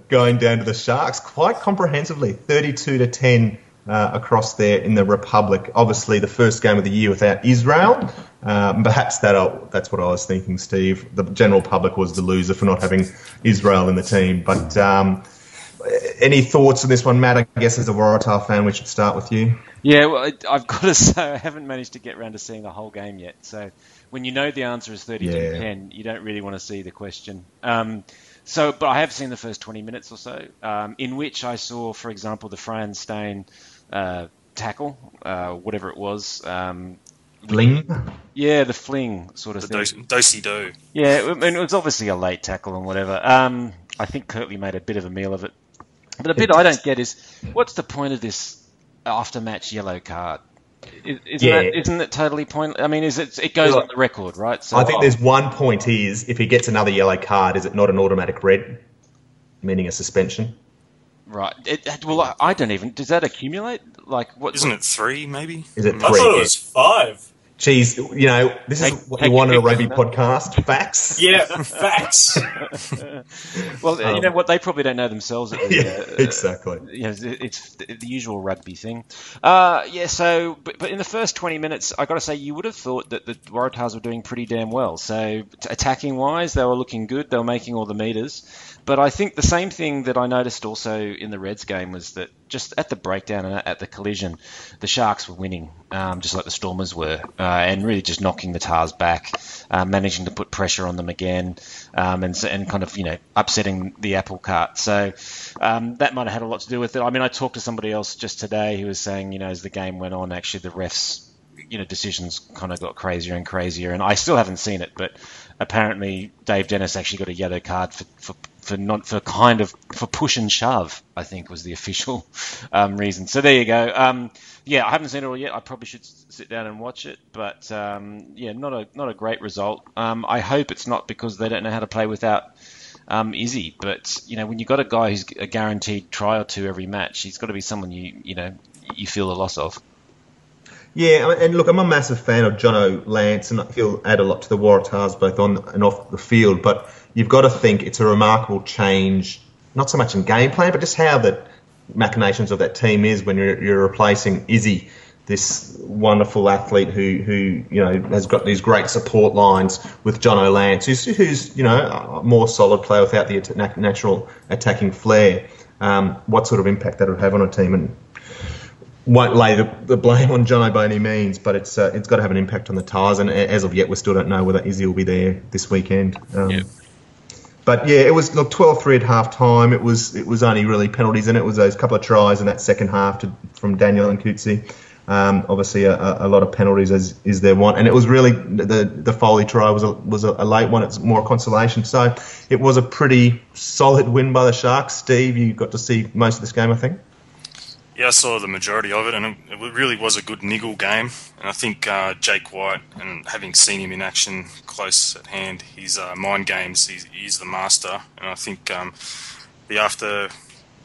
going down to the Sharks quite comprehensively, 32 to 10 uh, across there in the Republic. Obviously, the first game of the year without Israel. Um, perhaps that uh, that's what I was thinking, Steve. The general public was the loser for not having Israel in the team. But um, any thoughts on this one, Matt? I guess as a Waratah fan, we should start with you. Yeah, well, I- I've got to [laughs] say, I haven't managed to get around to seeing the whole game yet. So when you know the answer is 32 yeah. 10, you don't really want to see the question. Um, so, but I have seen the first 20 minutes or so, um, in which I saw, for example, the Frans Steyn uh, tackle, uh, whatever it was. Um, Bling. yeah, the fling sort of The thing. dosey do. Yeah, I mean, it was obviously a late tackle and whatever. Um, I think Kurtley made a bit of a meal of it. But a bit I don't get is what's the point of this after match yellow card? Is- Isn't, Yeah. that, isn't it totally pointless? I mean, is it? It goes on the record, right? So I think there's one point is if he gets another yellow card, is it not an automatic red, meaning a suspension? Right. It, it- well, I- I don't even. Does that accumulate? Like what? Isn't it three, maybe? Is it three? I thought three? it was five. Geez, you know, this is Take- what you want in a rugby podcast. Facts. Yeah, [laughs] facts. Well, Um, you know what? They probably don't know themselves. At [laughs] the, Yeah, uh, exactly. you know, it's the the usual rugby thing. Uh, yeah, so, but, but in the first 20 minutes, i got to say, you would have thought that the Waratahs were doing pretty damn well. So, t- attacking wise, they were looking good. They were making all the meters. But I think the same thing that I noticed also in the Reds game was that just at the breakdown and at the collision, the Sharks were winning, um, just like the Stormers were, uh, and really just knocking the Tahs back, uh, managing to put pressure on them again, um, and, and kind of, you know, upsetting the apple cart. So um, that might have had a lot to do with it. I mean, I talked to somebody else just today who was saying, you know, as the game went on, actually the refs, you know, decisions kind of got crazier and crazier. And I still haven't seen it, but apparently Dave Dennis actually got a yellow card for, for for not for kind of for push and shove. I think was the [laughs] official um, reason. So there you go. Um, yeah, I haven't seen it all yet. I probably should sit down and watch it. But um, yeah, not a not a great result. Um, I hope it's not because they don't know how to play without um, Izzy. But you know, when you've got a guy who's a guaranteed try or two every match, he's got to be someone you you know you feel the loss of. Yeah, and look, I'm a massive fan of Jono Lance, and he'll add a lot to the Waratahs both on and off the field. But you've got to think it's a remarkable change, not so much in game plan, but just how the machinations of that team is when you're, you're replacing Izzy, this wonderful athlete who, who you know has got these great support lines with Jono Lance, who's, who's you know a more solid player without the natural attacking flair. Um, what sort of impact that would have on a team and won't lay the, the blame on Jono by any means, but it's uh, it's got to have an impact on the Tahs, and as of yet, we still don't know whether Izzy will be there this weekend. Um, Yeah. But yeah, it was look 12-3 at half time. It was it was only really penalties, and it was those couple of tries in that second half to, from Daniel and Coetzee. Um, obviously, a, a a lot of penalties as is their want, and it was really the the Foley try was a was a, a late one. It's more consolation, so it was a pretty solid win by the Sharks. Steve, you got to see most of this game, I think. Yeah, I saw the majority of it, and it, really was a good niggle game. And I think uh, Jake White, and having seen him in action close at hand, his uh, mind games, he's, he's the master. And I think um, the after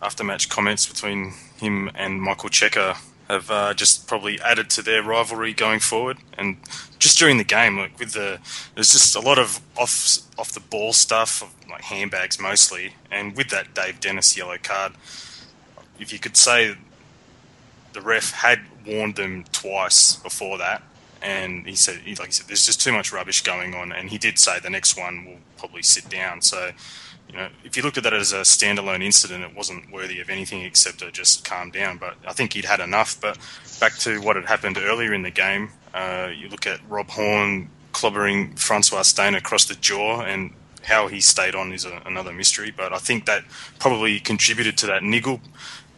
after match comments between him and Michael Cheika have uh, just probably added to their rivalry going forward. And just during the game, like with the there's just a lot of off off the ball stuff, like handbags mostly, and with that Dave Dennis yellow card if you could say the ref had warned them twice before that, and he said, like he said, there's just too much rubbish going on, and he did say the next one will probably sit down. So, you know, if you looked at that as a standalone incident, it wasn't worthy of anything except to just calm down. But I think he'd had enough. But back to what had happened earlier in the game, uh, you look at Rob Horne clobbering Francois Steyn across the jaw, and how he stayed on is a, another mystery. But I think that probably contributed to that niggle.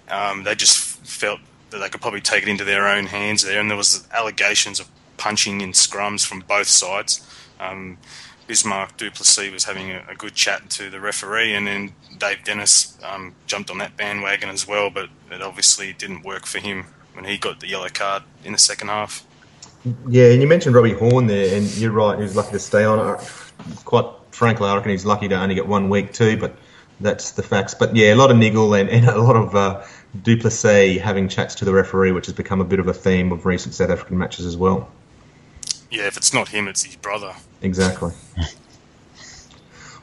Um, they just felt that they could probably take it into their own hands there, and there was allegations of punching in scrums from both sides. Um, Bismarck du Plessis was having a, a, good chat to the referee, and then Dave Dennis um, jumped on that bandwagon as well, but it obviously didn't work for him when he got the yellow card in the second half. Yeah, and you mentioned Robbie Horne there, and you're right, he was lucky to stay on. Quite frankly, I reckon he's lucky to only get one week too, but that's the facts. But yeah, a lot of niggle and, and a lot of uh, du Plessis having chats to the referee, which has become a bit of a theme of recent South African matches as well. Yeah, if it's not him, it's his brother. Exactly. [laughs]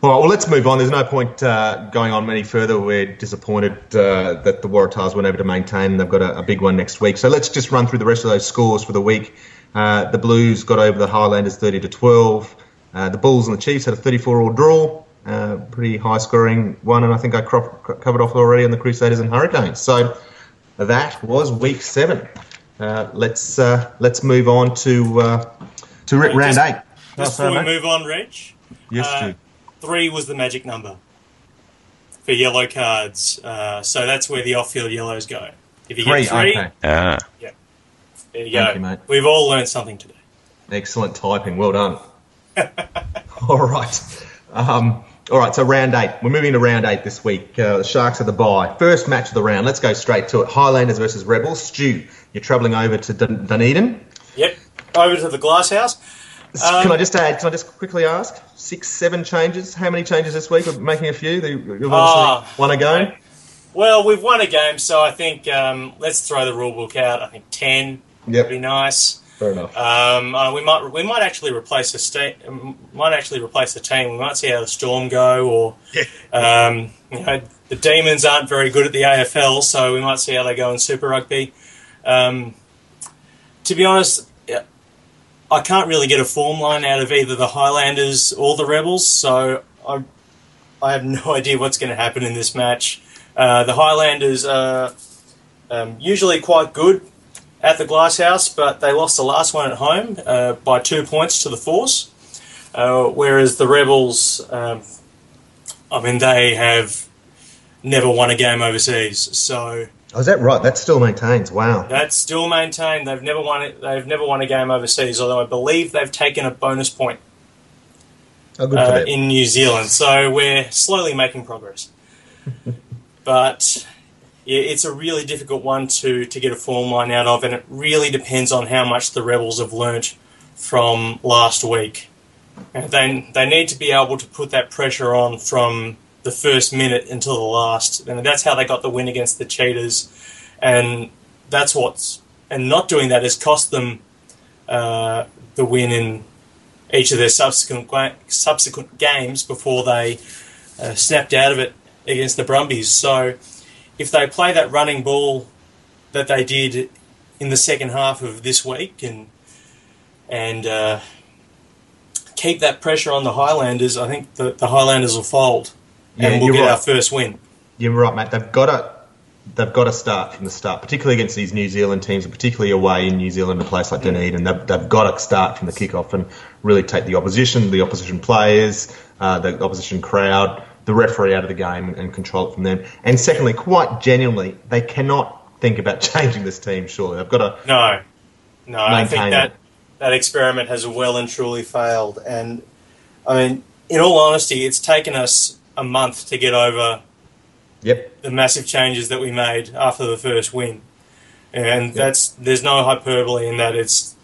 All right, well, let's move on. There's no point uh, going on any further. We're disappointed uh, that the Waratahs weren't able to maintain. They've got a, a, big one next week. So let's just run through the rest of those scores for the week. Uh, the Blues got over the Highlanders 30 to 12. Uh, the Bulls and the Chiefs had a 34 all draw. Uh, pretty high scoring one, and I think I covered off already on the Crusaders and Hurricanes. So that was week seven. Uh, let's let's move on to to round eight. Just before we move on, Rich. Yes, uh, Three was the magic number for yellow cards. Uh, so that's where the off-field yellows go. If you three, get three, okay. yeah, there you go. You, mate. We've all learned something today. Excellent typing. Well done. [laughs] all right. Um, all right, so round eight. We're moving to round eight this week. Uh, the Sharks are the bye. First match of the round. Let's go straight to it. Highlanders versus Rebels. Stu, you're travelling over to Dun- Dunedin. Yep, over to the Glass House. Um, can I just add? Can I just quickly ask? Six, seven changes. How many changes this week? We're making a few. You've obviously uh, won a game. Well, we've won a game, so I think um, let's throw the rule book out. I think ten yep. would be nice. Fair enough. Um, uh, we might we might actually replace the state. Might actually replace the team. We might see how the Storm go, or um, you know, the Demons aren't very good at the AFL, so we might see how they go in Super Rugby. Um, to be honest, I can't really get a form line out of either the Highlanders or the Rebels, so I, I have no [laughs] idea what's going to happen in this match. Uh, the Highlanders are um, usually quite good at the Glass House, but they lost the last one at home uh, by two points to the Force, uh, whereas the Rebels, um, I mean, they have never won a game overseas, so Oh, is that right? That still maintains. Wow. That's still maintained. They've never won it. They've never won a game overseas. Although I believe they've taken a bonus point oh, uh, in New Zealand. So we're slowly making progress. [laughs] but it's a really difficult one to to get a form line out of, and it really depends on how much the Rebels have learnt from last week. And they they need to be able to put that pressure on from the first minute until the last. And that's how they got the win against the Cheetahs. And that's what's and not doing that has cost them uh, the win in each of their subsequent subsequent games before they uh, snapped out of it against the Brumbies. So if they play that running ball that they did in the second half of this week and and uh, keep that pressure on the Highlanders, I think the, the Highlanders will fold yeah, and we'll get right. our first win. You're right, mate. They've got to they've got to start from the start, particularly against these New Zealand teams, and particularly away in New Zealand, a place like Dunedin. They've, they've got to start from the kickoff and really take the opposition, the opposition players, uh, the opposition crowd, the referee out of the game, and, control it from them. And secondly, quite genuinely, they cannot think about [laughs] changing this team. Surely they've got to. No, no. I think that that experiment has well and truly failed. And I mean, in all honesty, it's taken us a month to get over yep. the massive changes that we made after the first win. And yep. that's there's no hyperbole in that. It's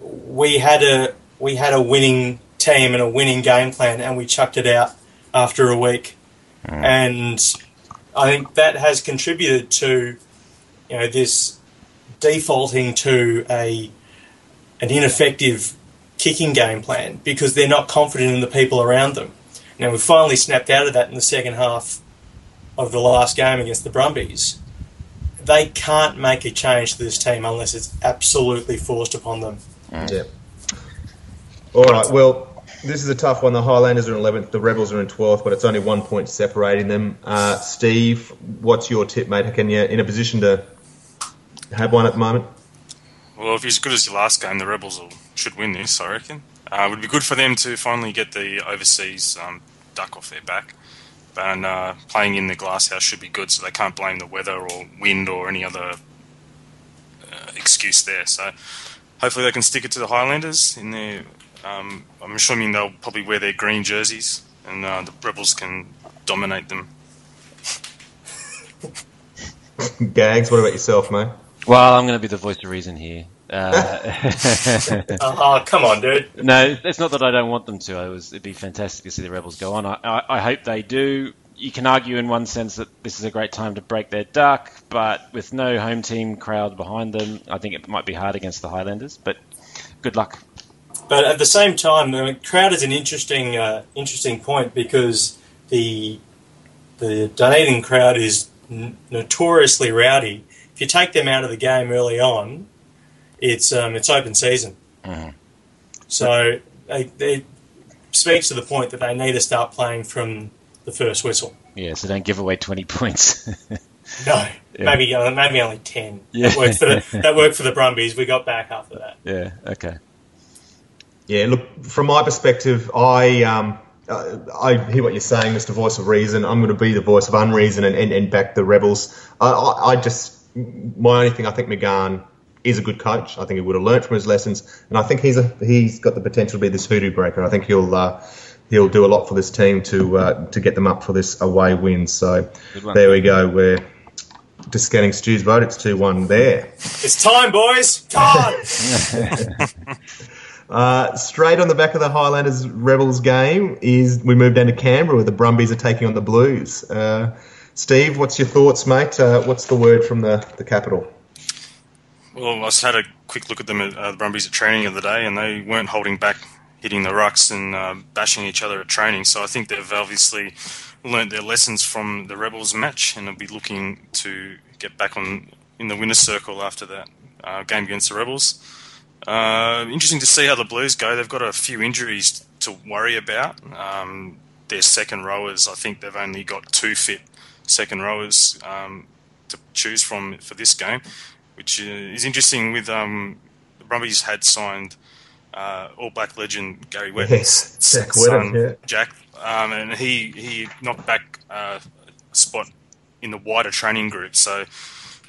we had a we had a winning team and a winning game plan, and we chucked it out after a week. Mm. And I think that has contributed to you know this defaulting to a an ineffective kicking game plan because they're not confident in the people around them. Now we finally snapped out of that in the second half of the last game against the Brumbies. They can't make a change to this team unless it's absolutely forced upon them. Yeah. All right. Well, this is a tough one. The Highlanders are in 11th, the Rebels are in 12th, but it's only one point separating them. Uh, Steve, what's your tip, mate? Can you in a position to have one at the moment? Well, if you're as good as your last game, the Rebels will, should win this, I reckon. Uh, it would be good for them to finally get the overseas um, duck off their back. And uh, playing in the glasshouse should be good, so they can't blame the weather or wind or any other uh, excuse there. So hopefully they can stick it to the Highlanders. In their, um, I'm assuming they'll probably wear their green jerseys, and uh, the Rebels can dominate them. [laughs] Gags, what about yourself, mate? Well, I'm going to be the voice of reason here. [laughs] Uh, Oh, come on, dude. no, it's not that I don't want them to. I was, it'd be fantastic to see the Rebels go on. I, I, I hope they do. You can argue in one sense that this is a great time to break their duck, but with no home team crowd behind them, I think it might be hard against the Highlanders. But good luck. But at the same time, I mean, crowd is an interesting, uh, interesting point because the the Dunedin crowd is n- notoriously rowdy. If you take them out of the game early on, it's um, it's open season. Mhm. So they, they speaks to the point that they need to start playing from the first whistle. Yeah, so don't give away 20 points. [laughs] No, Yeah. maybe uh, maybe only ten. Yeah. That worked for the that worked for the Brumbies. We got back after that. yeah, okay. Yeah, look, from my perspective, I um, I hear what you're saying, Mr. Voice of Reason. I'm going to be the voice of unreason and, and, and back the rebels. I, I, I just, my only thing, I think McGahan is a good coach. I think he would have learnt from his lessons, and I think he's a, he's got the potential to be this hoodoo breaker. I think he'll uh, he'll do a lot for this team to uh, to get them up for this away win. So there we go. We're just getting Stu's vote. It's two one there. It's time, boys. Come on. [laughs] Uh, straight on the back of the Highlanders Rebels game is we move down to Canberra where the Brumbies are taking on the Blues. Uh, Steve, what's your thoughts, mate? Uh, what's the word from the, the capital? Well, I just had a quick look at them at uh, the Brumbies at training of the day, and they weren't holding back, hitting the rucks and uh, bashing each other at training. So I think they've obviously learnt their lessons from the Rebels match, and they'll be looking to get back on in the winner's circle after that uh, game against the Rebels. Uh, interesting to see how the Blues go. They've got a few injuries to worry about. Um, their second rowers, I think they've only got two fit second rowers um, to choose from for this game, which uh, is interesting. With um, the Brumbies had signed uh, All Black legend Gary Whetton's Yes, Jack son, yeah. Jack, um, and he he knocked back uh, a spot in the wider training group. So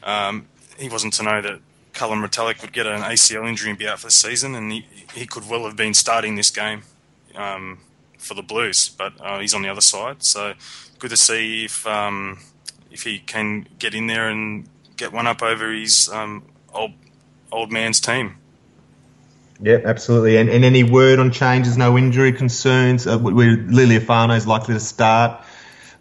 um, he wasn't to know that Culum Retallick would get an ACL injury and be out for the season, and he, he could well have been starting this game um, for the Blues, but uh, he's on the other side. So good to see if um, if he can get in there and get one up over his um, old old man's team. Yeah, absolutely. And, and any word on changes, no injury concerns? Uh, where is likely to start?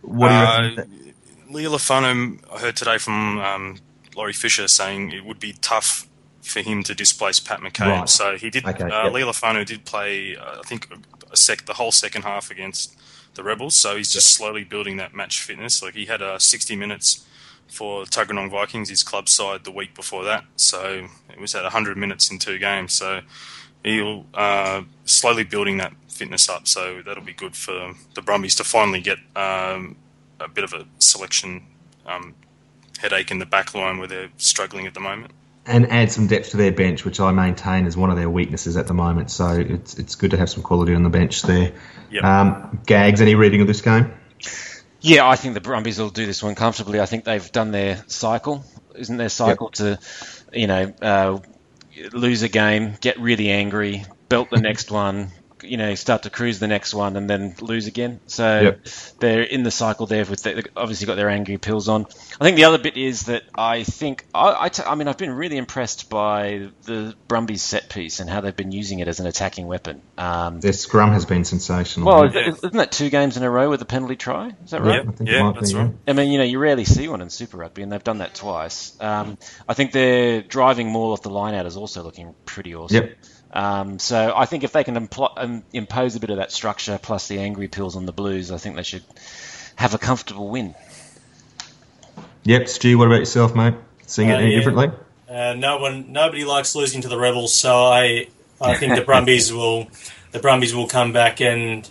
What do you Uh, reckon? Lealiifano, I heard today from um, Laurie Fisher saying it would be tough for him to displace Pat McCabe. Right. So he did. Okay, uh, yep. Lealiifano did play, uh, I think, a sec, the whole second half against the Rebels. So he's just slowly building that match fitness. Like he had uh, 60 minutes for Tuggeranong Vikings, his club side, the week before that. So it was at 100 minutes in two games. So he'll uh, slowly building that fitness up. So that'll be good for the Brumbies to finally get um, a bit of a selection um, headache in the back line where they're struggling at the moment. and add some depth to their bench, which I maintain is one of their weaknesses at the moment. So it's it's good to have some quality on the bench there. Yep. Um, Gags, any reading of this game? Yeah, I think the Brumbies will do this one comfortably. I think they've done their cycle. Isn't their cycle to, you know, uh, lose a game, get really angry, belt the next one, you know, start to cruise the next one, and then lose again. So Yep. they're in the cycle there. With the, they've obviously got their angry pills on. I think the other bit is that I think I, I, t- I mean I've been really impressed by the Brumbies set piece and how they've been using it as an attacking weapon. Um, Their scrum has been sensational. well, Yeah. isn't that two games in a row with a penalty try? Is that right? Yeah, I think it yeah, might be, that's yeah. right. I mean, you know, you rarely see one in Super Rugby, and they've done that twice. Um, I think they're driving more off the line out is also looking pretty awesome. Yep. Um, so I think if they can impl- um, impose a bit of that structure plus the angry pills on the Blues, I think they should have a comfortable win. Yep, Stu, what about yourself, mate? Seeing it Uh, any yeah. differently? Uh, no one, nobody likes losing to the rebels, so I I think the [laughs] Brumbies will the Brumbies will come back, and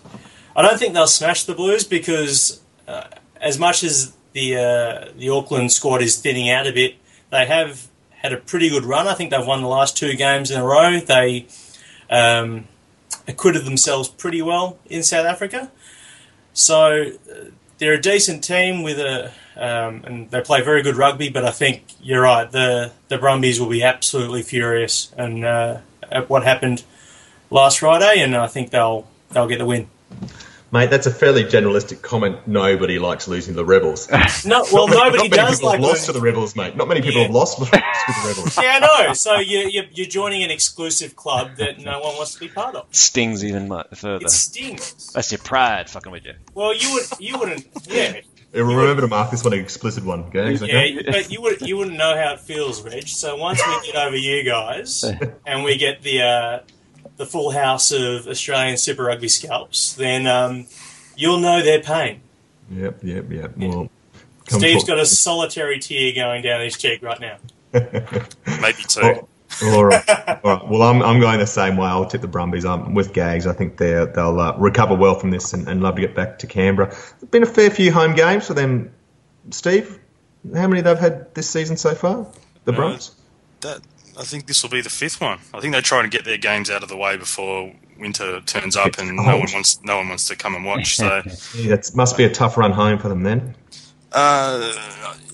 I don't think they'll smash the Blues because uh, as much as the uh, the Auckland squad is thinning out a bit, they have had a pretty good run. I think they've won the last two games in a row. They um, acquitted themselves pretty well in South Africa, so uh, they're a decent team with a um, and they play very good rugby. But I think you're right. The the Brumbies will be absolutely furious and uh, at what happened last Friday, and I think they'll they'll get the win. Mate, that's a fairly generalistic comment. Nobody likes losing to the Rebels. [laughs] No, well, not many, nobody not many does people like have lost losing. to the Rebels, mate. Not many people Yeah. have lost to the Rebels. Yeah, I know. So you, you, you're joining an exclusive club that no one wants to be part of. Stings even further. It stings. That's your pride fucking with you. Well, you would, you wouldn't, yeah, Yeah, remember to mark this one an explicit one, Gags, yeah, okay? but you would, you wouldn't know how it feels, Reg. So once we get over you guys [laughs] and we get the uh, the full house of Australian Super Rugby scalps, then um, you'll know their pain. Yep, yep, yep. Well, come Steve's talk- got a solitary tear going down his cheek right now. [laughs] Maybe two. Oh, all right. [laughs] all right. Well, I'm, I'm going the same way. I'll tip the Brumbies. I'm with Gags. I think they're, they'll uh, recover well from this and, and love to get back to Canberra. There's been a fair few home games for them. Steve, how many they've had this season so far? The Uh, Brumbies? that I think this will be the fifth one. I think they're trying to get their games out of the way before winter turns up, and no one wants no one wants to come and watch. So, [laughs] Yeah, that must be a tough run home for them then. uh,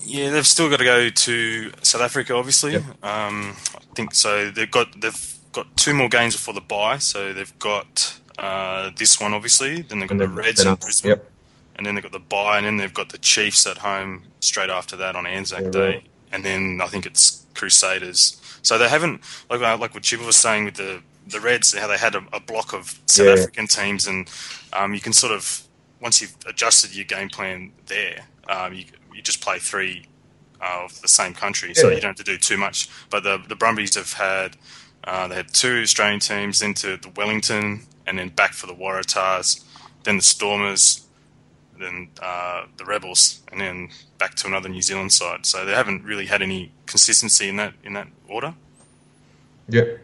yeah, they've still got to go to South Africa, obviously. Yep. Um, I think so. They've got they've got two more games before the bye. So they've got uh, this one, obviously. Then they've got the Reds in Brisbane, Yep. and then they've got the bye, and then they've got the Chiefs at home straight after that on Anzac Yeah, Day, right. and then I think it's Crusaders. So they haven't like uh, like what Chibba was saying with the the Reds, how they had a, a block of South Yeah. African teams, and um, you can sort of once you've adjusted your game plan there, um, you you just play three uh, of the same country, so you don't have to do too much. But the the Brumbies have had uh, they had two Australian teams into the Wellington, and then back for the Waratahs, then the Stormers, then uh, the Rebels, and then back to another New Zealand side. So they haven't really had any consistency in that in that order. Yep.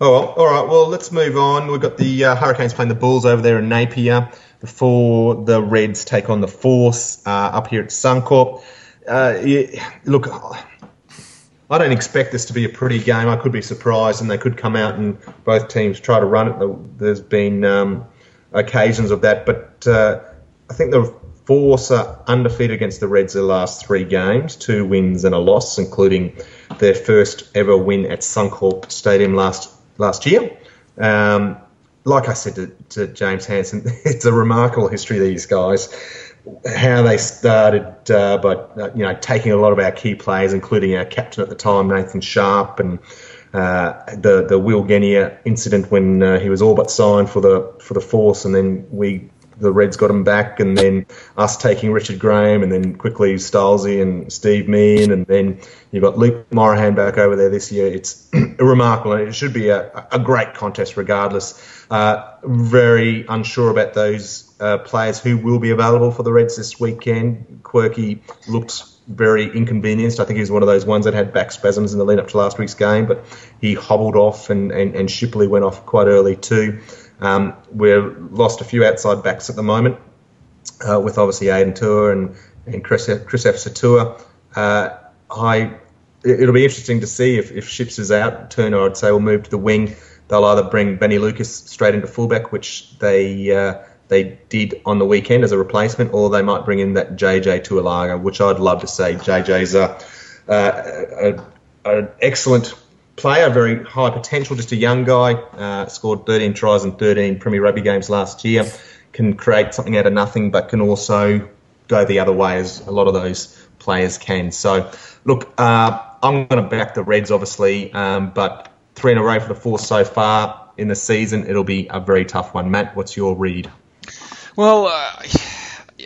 Oh, well, all right. Well, let's move on. We've got the uh, Hurricanes playing the Bulls over there in Napier before the Reds take on the Force uh, up here at Suncorp. Uh, yeah, look, I don't expect this to be a pretty game. I could be surprised, and they could come out and both teams try to run it. There's been um, occasions of that, but uh, I think the Force undefeated against the Reds the last three games, two wins and a loss, including their first ever win at Suncorp Stadium last last year. Um, like I said to, to James Hanson, [laughs] it's a remarkable history. These guys, how they started uh, by uh, you know taking a lot of our key players, including our captain at the time, Nathan Sharpe, and uh, the the Will Genia incident when uh, he was all but signed for the for the Force, and then we the Reds got him back, and then us taking Richard Graham, and then quickly Stolzy and Steve Meehan, and then you've got Luke Morahan back over there this year. It's [clears throat] remarkable, and it should be a, a great contest regardless. Uh, very unsure about those uh, players who will be available for the Reds this weekend. Quirky looked very inconvenienced. I think he was one of those ones that had back spasms in the lead up to last week's game, but he hobbled off, and, and, and Shipperley went off quite early too. Um, we've lost a few outside backs at the moment, uh, with obviously Aidan Toua and, and Chris, Chris. Uh, I, it- it'll be interesting to see if, if Ships is out. Turner, I'd say, will move to the wing. They'll either bring Benny Lucas straight into fullback, which they uh, they did on the weekend as a replacement, or they might bring in that JJ Taulagi, which I'd love to see. JJ's a, uh, an excellent player, very high potential, just a young guy. Uh, scored 13 tries in 13 Premier Rugby games last year. Can create something out of nothing, but can also go the other way as a lot of those players can. So, look, uh, I'm going to back the Reds, obviously, um, but three in a row for the Force so far in the season, it'll be a very tough one. Matt, what's your read? Well, uh,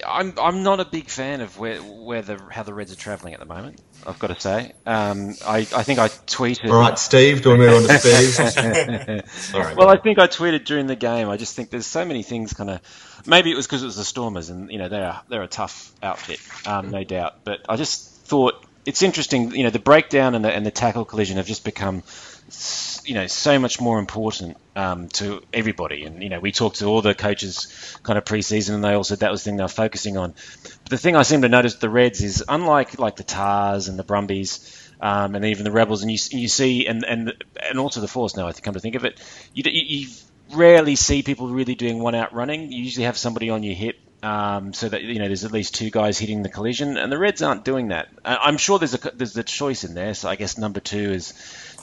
I'm I'm not a big fan of where where the how the Reds are travelling at the moment. I've got to say. Um, I I think I tweeted. All right, Steve, do we move on to Steve? [laughs] Right. Well, I think I tweeted during the game. I just think there's so many things kind of. Maybe it was because it was the Stormers, and you know they're they're a tough outfit, um, no doubt. But I just thought it's interesting. You know, the breakdown and the and the tackle collision have just become. You know so much more important um, to everybody. And you know, we talked to all the coaches kind of preseason, and they all said that was the thing they were focusing on. But the thing I seem to notice the Reds is unlike like the Tahs and the Brumbies. Um, and even the rebels, and you you see, and and and also the force. Now, I come to think of it, you, you rarely see people really doing one out running. You usually have somebody on your hip um, so that you know there's at least two guys hitting the collision, and the Reds aren't doing that. I'm sure there's a there's a choice in there. So I guess number two is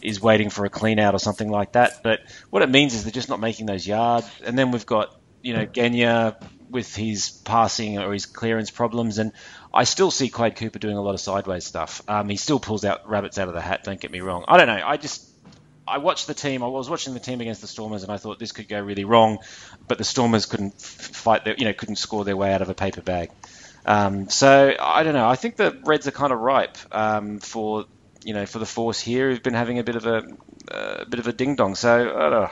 is waiting for a clean out or something like that. But what it means is they're just not making those yards. And then we've got you know Genia with his passing or his clearance problems, and I still see Quade Cooper doing a lot of sideways stuff. Um, he still pulls out rabbits out of the hat. Don't get me wrong. I don't know. I just I watched the team. I was watching the team against the Stormers, and I thought this could go really wrong. But the Stormers couldn't fight. Their, you know, couldn't score their way out of a paper bag. Um, so I don't know. I think the Reds are kind of ripe um, for you know for the Force here, who've been having a bit of a, a bit of a ding dong. So I don't know.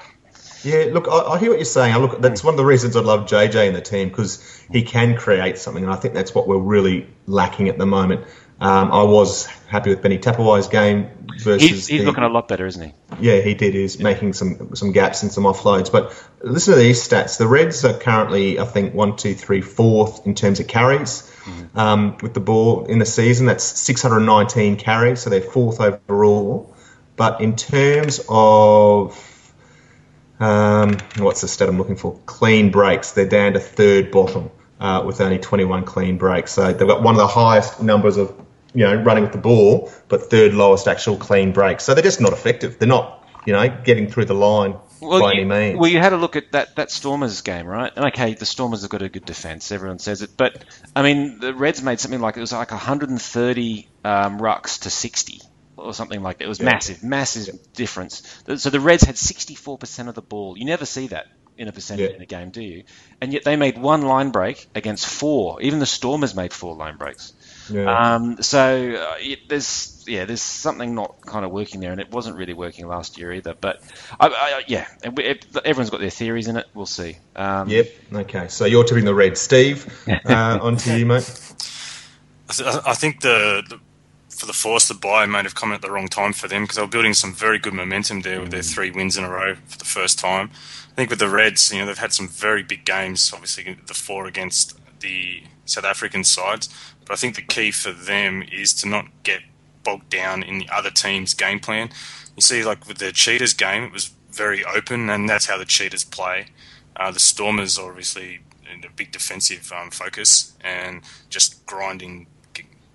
Yeah, look, I, I, hear what you're saying. I look, that's hmm. one of the reasons I love JJ in the team because he can create something, and I think that's what we're really lacking at the moment. Um, I was happy with Benny Tapuai's game versus. He's, he's the, looking a lot better, isn't he? Yeah, he did. He's yeah. making some some gaps and some offloads. But listen to these stats. The Reds are currently, I think, one, two, three, fourth in terms of carries mm-hmm. um, with the ball in the season. That's 619 carries, so they're fourth overall. But in terms of um, what's the stat I'm looking for? Clean breaks. They're down to third bottom uh, with only 21 clean breaks. So they've got one of the highest numbers of you know, running with the ball, but third lowest actual clean breaks. So they're just not effective. They're not, you know, getting through the line well, by you, any means. Well, you had a look at that, that Stormers game, right? And okay, the Stormers have got a good defence. Everyone says it, but I mean, the Reds made something like it was like 130 um, rucks to 60 or something like that. It was yeah. massive, massive yeah. difference. So the Reds had 64% of the ball. You never see that in a percentage yeah. in a game, do you? And yet they made one line break against four. Even the Stormers made four line breaks. Yeah. Um, so uh, it, there's yeah, there's something not kind of working there, and it wasn't really working last year either. But I, I, yeah, it, it, everyone's got their theories in it. We'll see. Um, yep. Okay. So you're tipping the red, Steve. [laughs] Uh, on to you, mate. I think the, the for the Force, the buy might have come at the wrong time for them because they were building some very good momentum there with their mm. three wins in a row for the first time. I think with the Reds, you know, they've had some very big games. Obviously, the four against the South African sides, but I think the key for them is to not get bogged down in the other team's game plan. You see, like with the Cheetahs game, it was very open, and that's how the Cheetahs play. Uh, the Stormers obviously in a big defensive um, focus and just grinding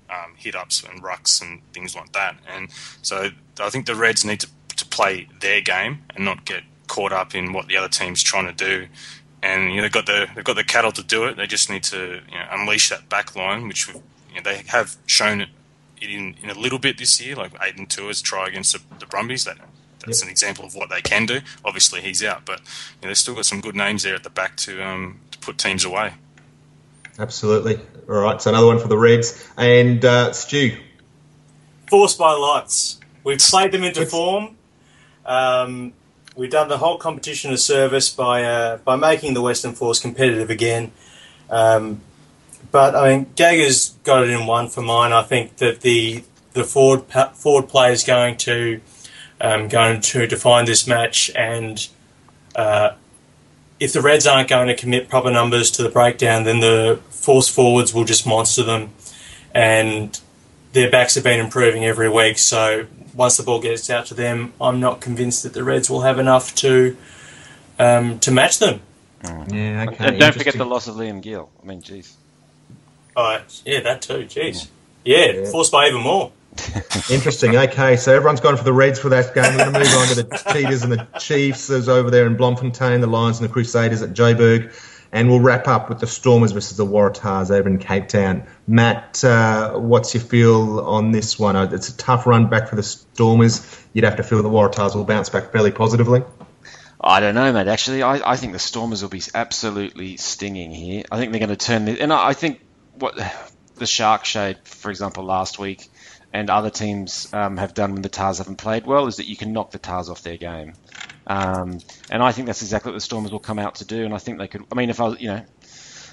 um, hit ups and rucks and things like that. And so I think the Reds need to, to play their game and not get caught up in what the other team's trying to do and you know they've got the they've got the cattle to do it. They just need to you know, unleash that back line, which you know, they have shown it in, in a little bit this year. Like Aidan Toua's try against the, the Brumbies. That that's yep. an example of what they can do. Obviously, he's out, but you know, they've still got some good names there at the back to um, to put teams away. Absolutely. All right, so another one for the Reds and uh, Stu. Forced by lights. We've played them into form. Um, we've done the whole competition a service by uh, by making the Western Force competitive again. Um, but I mean, Gaga's got it in one for mine. I think that the the forward forward play is going to um, going to define this match, and uh, if the Reds aren't going to commit proper numbers to the breakdown, then the force forwards will just monster them, and their backs have been improving every week. So once the ball gets out to them, I'm not convinced that the Reds will have enough to um, to match them. Mm. Yeah, okay. And don't forget the loss of Liam Gill. I mean, jeez. Oh, yeah, that too. Jeez. Yeah, yeah. forced by even more. [laughs] Interesting. Okay, so everyone's gone for the Reds for that game. We're going to move on to the Cheetahs and the Chiefs. There's over there in Bloemfontein, the Lions and the Crusaders at Joburg. And we'll wrap up with the Stormers versus the Waratahs over in Cape Town. Matt, uh, what's your feel on this one? Uh, it's a tough run back for the Stormers. You'd have to feel the Waratahs will bounce back fairly positively. I don't know, mate. Actually, I, I think the Stormers will be absolutely stinging here. I think they're going to turn this, and I, I think what [sighs] the Shark showed, for example, last week, and other teams um, have done when the Tahs haven't played well, is that you can knock the Tahs off their game. Um, and I think that's exactly what the Stormers will come out to do. And I think they could. I mean, if I was, you know,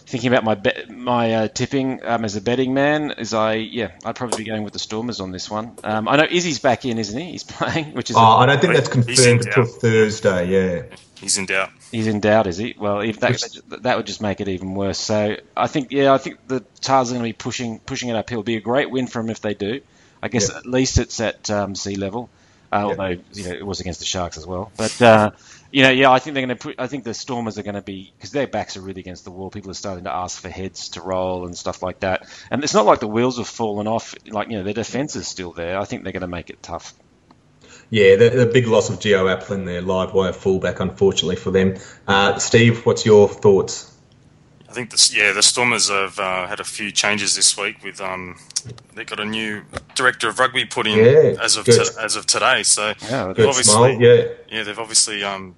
thinking about my bet, my uh, tipping um, as a betting man, is I yeah I'd probably be going with the Stormers on this one. Um, I know Izzy's back in, isn't he? He's [laughs] playing, which is Oh, a- I don't think that's confirmed until. Thursday. Yeah. He's in doubt. he's in doubt, is he? Well, if that, that would just make it even worse. So I think yeah I think the Tahs are going to be pushing pushing it uphill. It'll be a great win for them if they do. I guess Yeah. at least it's at um, sea level, uh, Yeah. although you know it was against the Sharks as well. But uh, you know, yeah, I think they're going to put. I think the Stormers are going to be because their backs are really against the wall. People are starting to ask for heads to roll and stuff like that. And it's not like the wheels have fallen off. Like you know, their defense is still there. I think they're going to make it tough. Yeah, the, the big loss of Gio Aplon, their live wire fullback, unfortunately for them. Uh, Steve, what's your thoughts? I think this, yeah, the Stormers have uh, had a few changes this week. With um, they got a new director of rugby put in Yeah, as of to, as of today. So Yeah, they've Good obviously, smile. Yeah. yeah, they've obviously um,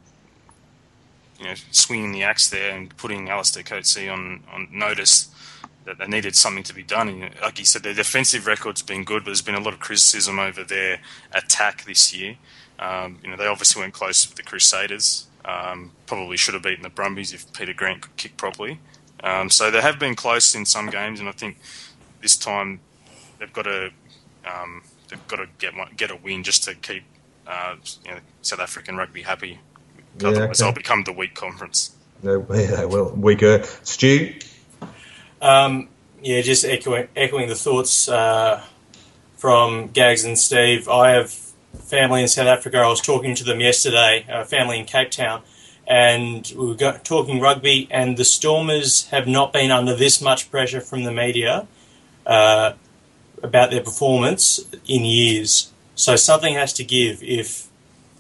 you know swinging the axe there and putting Allister Coetzee on on notice that they needed something to be done. And like you said, their defensive record's been good, but there's been a lot of criticism over their attack this year. Um, you know, they obviously went close with the Crusaders. Um, probably should have beaten the Brumbies if Peter Grant could kick properly. Um, so they have been close in some games, and I think this time they've got to um, they've got to get one, get a win just to keep uh, you know, South African rugby happy. Yeah, Otherwise, okay. they'll become the weak conference. No, yeah, they will. Weaker. Stu? Um, yeah, just echoing, echoing the thoughts uh, from Gags and Steve. I have family in South Africa. I was talking to them yesterday, uh, family in Cape Town, and we were talking rugby. And the Stormers have not been under this much pressure from the media uh, about their performance in years. So something has to give. If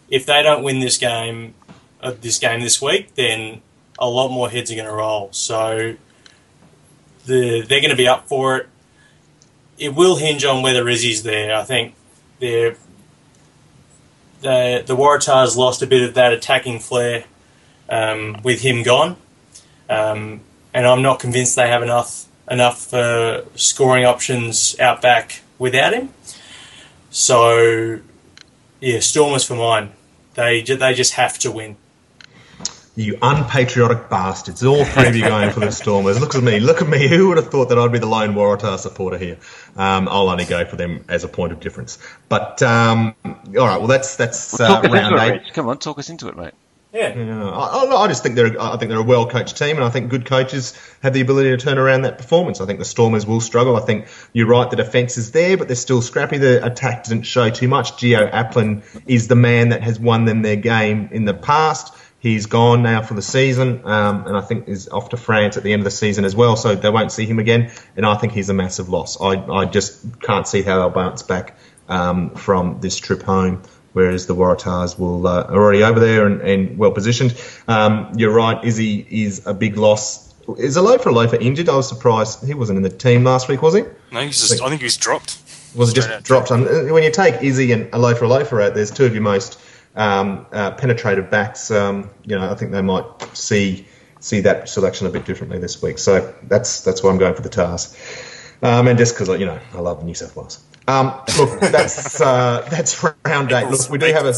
if they don't win this game, uh, this game this week, then a lot more heads are going to roll. So the, they're going to be up for it. It will hinge on whether Izzy's there. I think they're, the the Waratahs lost a bit of that attacking flair um, with him gone, um, and I'm not convinced they have enough enough uh, scoring options out back without him. So, yeah, Stormers for mine. They they just have to win. You unpatriotic bastards. All three of you going for the Stormers. Look at me. Look at me. Who would have thought that I'd be the lone Waratah supporter here? Um, I'll only go for them as a point of difference. But, um, all right, well, that's that's uh, round into it, eight. Rich. Come on, talk us into it, mate. Yeah. Yeah, I, I- I just think they're I think they're a well coached team, and I think good coaches have the ability to turn around that performance. I think the Stormers will struggle. I think you're right, the defence is there, but they're still scrappy. The attack didn't show too much. Gio Aplon is the man that has won them their game in the past. He's gone now for the season, um, and I think is off to France at the end of the season as well. So they won't see him again, and I think he's a massive loss. I, I just can't see how they'll bounce back um, from this trip home whereas the Waratahs will uh, are already over there and, and well positioned. Um, you're right, Izzy is a big loss. Is Alofa Alofa injured? I was surprised he wasn't in the team last week, was he? No, he's just. I think he's dropped. Was it just out. dropped? On, when you take Izzy and Alofa Alofa out, there's two of your most um, uh, penetrative backs. Um, you know, I think they might see see that selection a bit differently this week. So that's that's why I'm going for the Tahs. Um, and just because you know I love New South Wales. Um, look, that's uh, that's round eight. Look, we do have a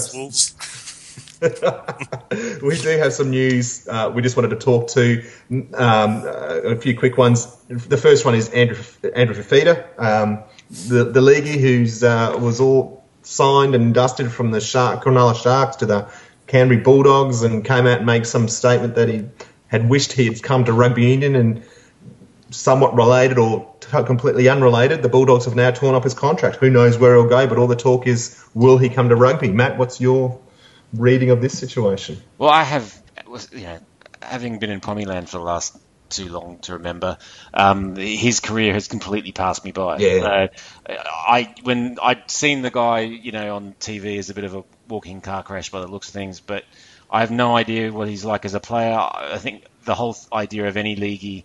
[laughs] we do have some news. Uh, we just wanted to talk to um, uh, a few quick ones. The first one is Andrew Andrew Fifita, um, the the leaguey who's uh, was all signed and dusted from the Shark Cronulla Sharks to the Canterbury Bulldogs, and came out and made some statement that he had wished he had come to rugby union and somewhat related or completely unrelated. The Bulldogs have now torn up his contract. Who knows where he'll go? But all the talk is, will he come to rugby? Matt, what's your reading of this situation? Well, I have, you know, having been in Pommyland for the last too long to remember, um, his career has completely passed me by. Yeah. So, I when I'd seen the guy, you know, on TV as a bit of a walking car crash by the looks of things, but I have no idea what he's like as a player. I think the whole idea of any leaguey.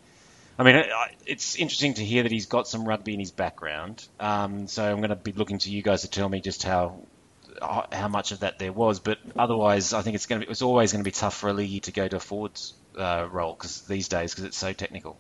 I mean, it's interesting to hear that he's got some rugby in his background. Um, so I'm going to be looking to you guys to tell me just how how much of that there was. But otherwise, I think it's going to be, it's always going to be tough for a leaguey to go to a forwards uh, role because these days because it's so technical.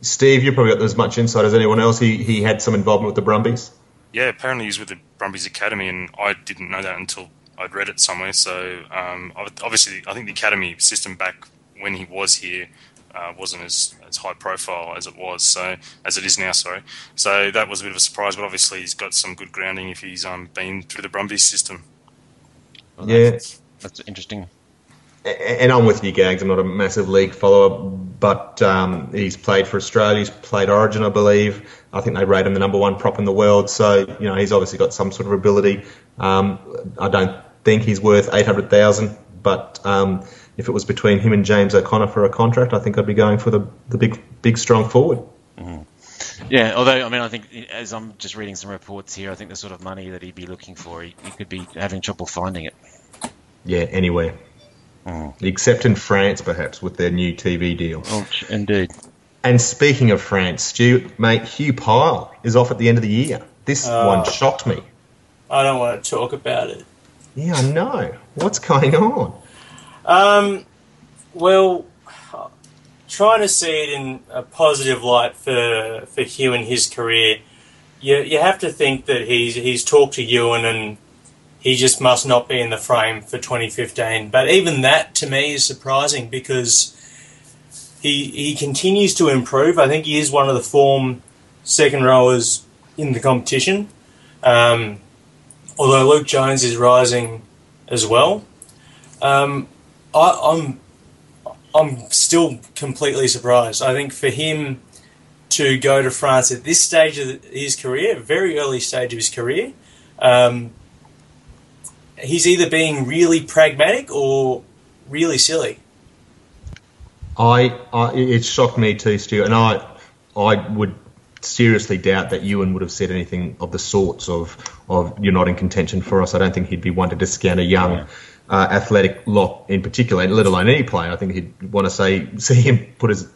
Steve, you probably got as much insight as anyone else. He he had some involvement with the Brumbies. Yeah, apparently he's with the Brumbies Academy, and I didn't know that until I'd read it somewhere. So um, obviously, I think the academy system back when he was here uh, wasn't as, as high profile as it was, so as it is now. Sorry, so that was a bit of a surprise. But obviously, he's got some good grounding if he's um, been through the Brumbies system. Well, Yeah. that's, that's interesting. And I'm with you, Gags. I'm not a massive league follower, but um, he's played for Australia. He's played Origin, I believe. I think they rate him the number one prop in the world. So you know he's obviously got some sort of ability. Um, I don't think he's worth eight hundred thousand, but um, if it was between him and James O'Connor for a contract, I think I'd be going for the the big big strong forward. Mm-hmm. Yeah, although I mean, I think as I'm just reading some reports here, I think the sort of money that he'd be looking for, he, he could be having trouble finding it. Yeah, anywhere. Mm-hmm. Except in France, perhaps, with their new TV deal. Oh, indeed. And speaking of France, Stu, mate, Hugh Pyle is off at the end of the year. This uh, one shocked me. I don't want to talk about it. Yeah, I know. What's going on? Um, well, trying to see it in a positive light for for Hugh and his career, you you have to think that he's he's talked to Ewen and he just must not be in the frame for 2015. But even that to me is surprising because he he continues to improve. I think he is one of the form second rowers in the competition. Um, although Luke Jones is rising as well. Um, I, I'm I'm still completely surprised. I think for him to go to France at this stage of his career, very early stage of his career, um, he's either being really pragmatic or really silly. I, I it shocked me too, Stu, and I I would seriously doubt that Ewen would have said anything of the sorts of of you're not in contention for us. I don't think he'd be one to discount a young. Uh, athletic lot in particular, let alone any player. I think he'd want to say see him put his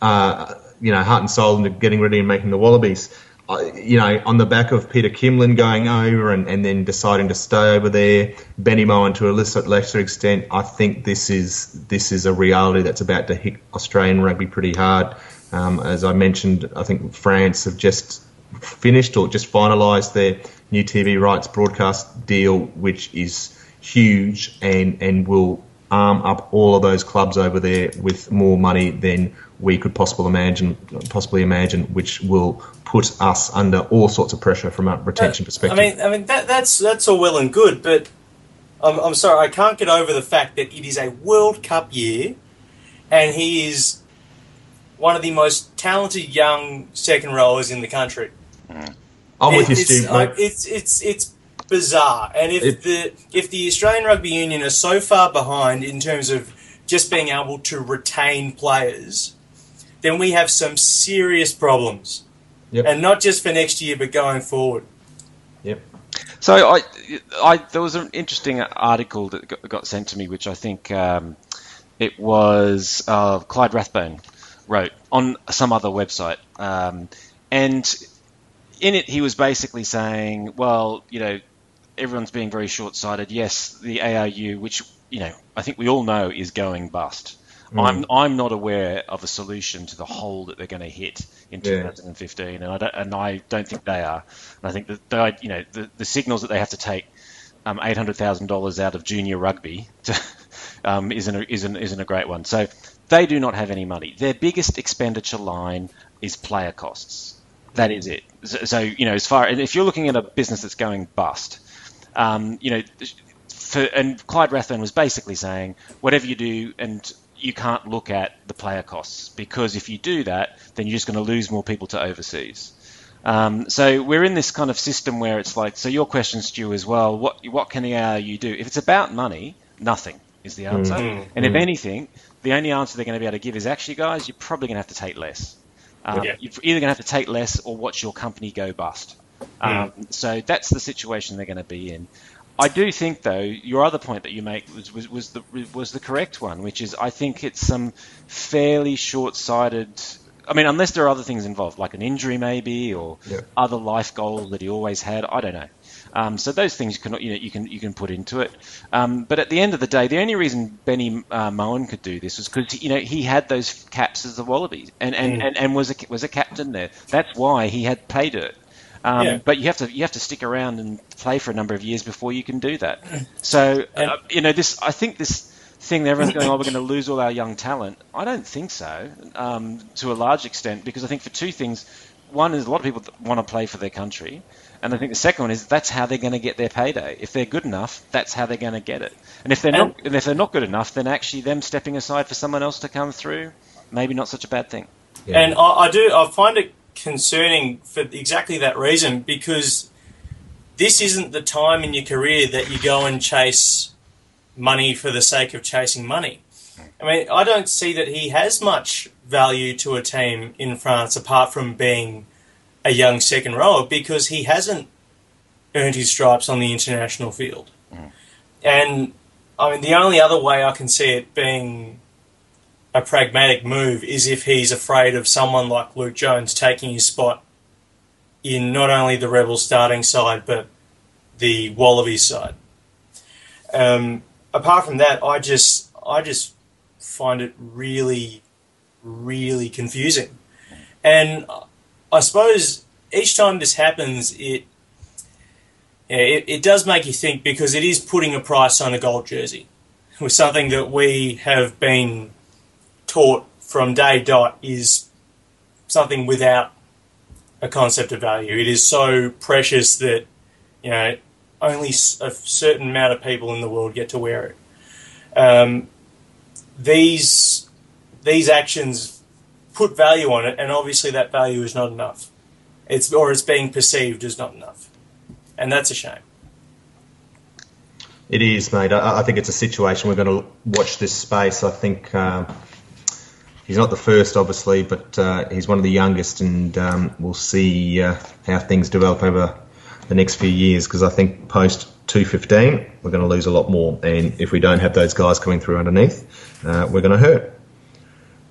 uh, you know heart and soul into getting ready and making the Wallabies. Uh, you know, on the back of Peter Kimlin going over and, and then deciding to stay over there, Benny Mowen to a lesser, extent, I think this is this is a reality that's about to hit Australian rugby pretty hard. Um, as I mentioned, I think France have just finished or just finalised their new TV rights broadcast deal, which is huge and and will arm up all of those clubs over there with more money than we could possibly imagine, possibly imagine, which will put us under all sorts of pressure from a retention perspective. I mean, I mean that that's that's all well and good, but I'm, I'm sorry, I can't get over the fact that it is a World Cup year, and he is one of the most talented young second rowers in the country. I'm with you, it's, Stu. uh, mate. it's it's it's bizarre, and if It- the if the Australian Rugby Union are so far behind in terms of just being able to retain players, then we have some serious problems, Yep. and not just for next year, but going forward. Yep. So I, I there was an interesting article that got, got sent to me, which I think um, it was uh, Clyde Rathbone wrote on some other website, um, and in it he was basically saying, well, you know, everyone's being very short-sighted. Yes, the ARU, which you know I think we all know is going bust. I'm I'm not aware of a solution to the hole that they're going to hit in Yeah. 2015, and I don't and I don't think they are. And I think that they, you know the, the signals that they have to take um, eight hundred thousand dollars out of junior rugby to, [laughs] um, isn't a, isn't isn't a great one. So they do not have any money. Their biggest expenditure line is player costs. That is it. So, so you know, as far if you're looking at a business that's going bust, um, you know, for, and Clyde Rathbone was basically saying, whatever you do, and you can't look at the player costs because if you do that, then you're just going to lose more people to overseas. Um, so we're in this kind of system where it's like, so your question, Stu, as well. What what can the ARU do? If it's about money, nothing is the answer. And if anything, the only answer they're going to be able to give is actually, guys, you're probably going to have to take less. Um, Yeah. You're either going to have to take less or watch your company go bust. Um, so that's the situation they're going to be in. I do think, though, your other point that you make was, was, was the was the correct one, which is I think it's some fairly short-sighted. I mean, unless there are other things involved, like an injury maybe, or Yeah. other life goal that he always had. I don't know. Um, so those things you can you know you can you can put into it. Um, but at the end of the day, the only reason Benny uh, Mowen could do this was because you know he had those caps as the Wallabies and and, and, and was a was a captain there. That's why he had pay dirt. Um, Yeah. But you have to you have to stick around and play for a number of years before you can do that. [clears throat] So uh, you know this. I think this thing that everyone's going, oh, we're going to lose all our young talent. I don't think so, um, to a large extent, because I think for two things. One is a lot of people want to play for their country, and I think the second one is that's how they're going to get their payday. If they're good enough, that's how they're going to get it. And if they're not, and if they're not good enough, then actually them stepping aside for someone else to come through, maybe not such a bad thing. Yeah. And I, I do, I find it concerning for exactly that reason because this isn't the time in your career that you go and chase money for the sake of chasing money. I mean, I don't see that he has much value to a team in France apart from being a young second rower because he hasn't earned his stripes on the international field. Mm. And I mean, the only other way I can see it being a pragmatic move is if he's afraid of someone like Luke Jones taking his spot in not only the Rebels starting side but the Wallabies side. Um, apart from that, I just I just find it really, really confusing. And I suppose each time this happens, it, yeah, it, it does make you think because it is putting a price on a gold jersey, [laughs] with something that we have been taught from day dot is something without a concept of value. It is so precious that you know only a certain amount of people in the world get to wear it. Um, these these actions put value on it, and obviously that value is not enough. It's or it's being perceived as not enough, and that's a shame. It is, mate. I, I think it's a situation we're going to watch this space. I think um, he's not the first, obviously, but uh, he's one of the youngest, and um, we'll see uh, how things develop over the next few years. Because I think post 215, we're going to lose a lot more, and if we don't have those guys coming through underneath, uh, we're going to hurt.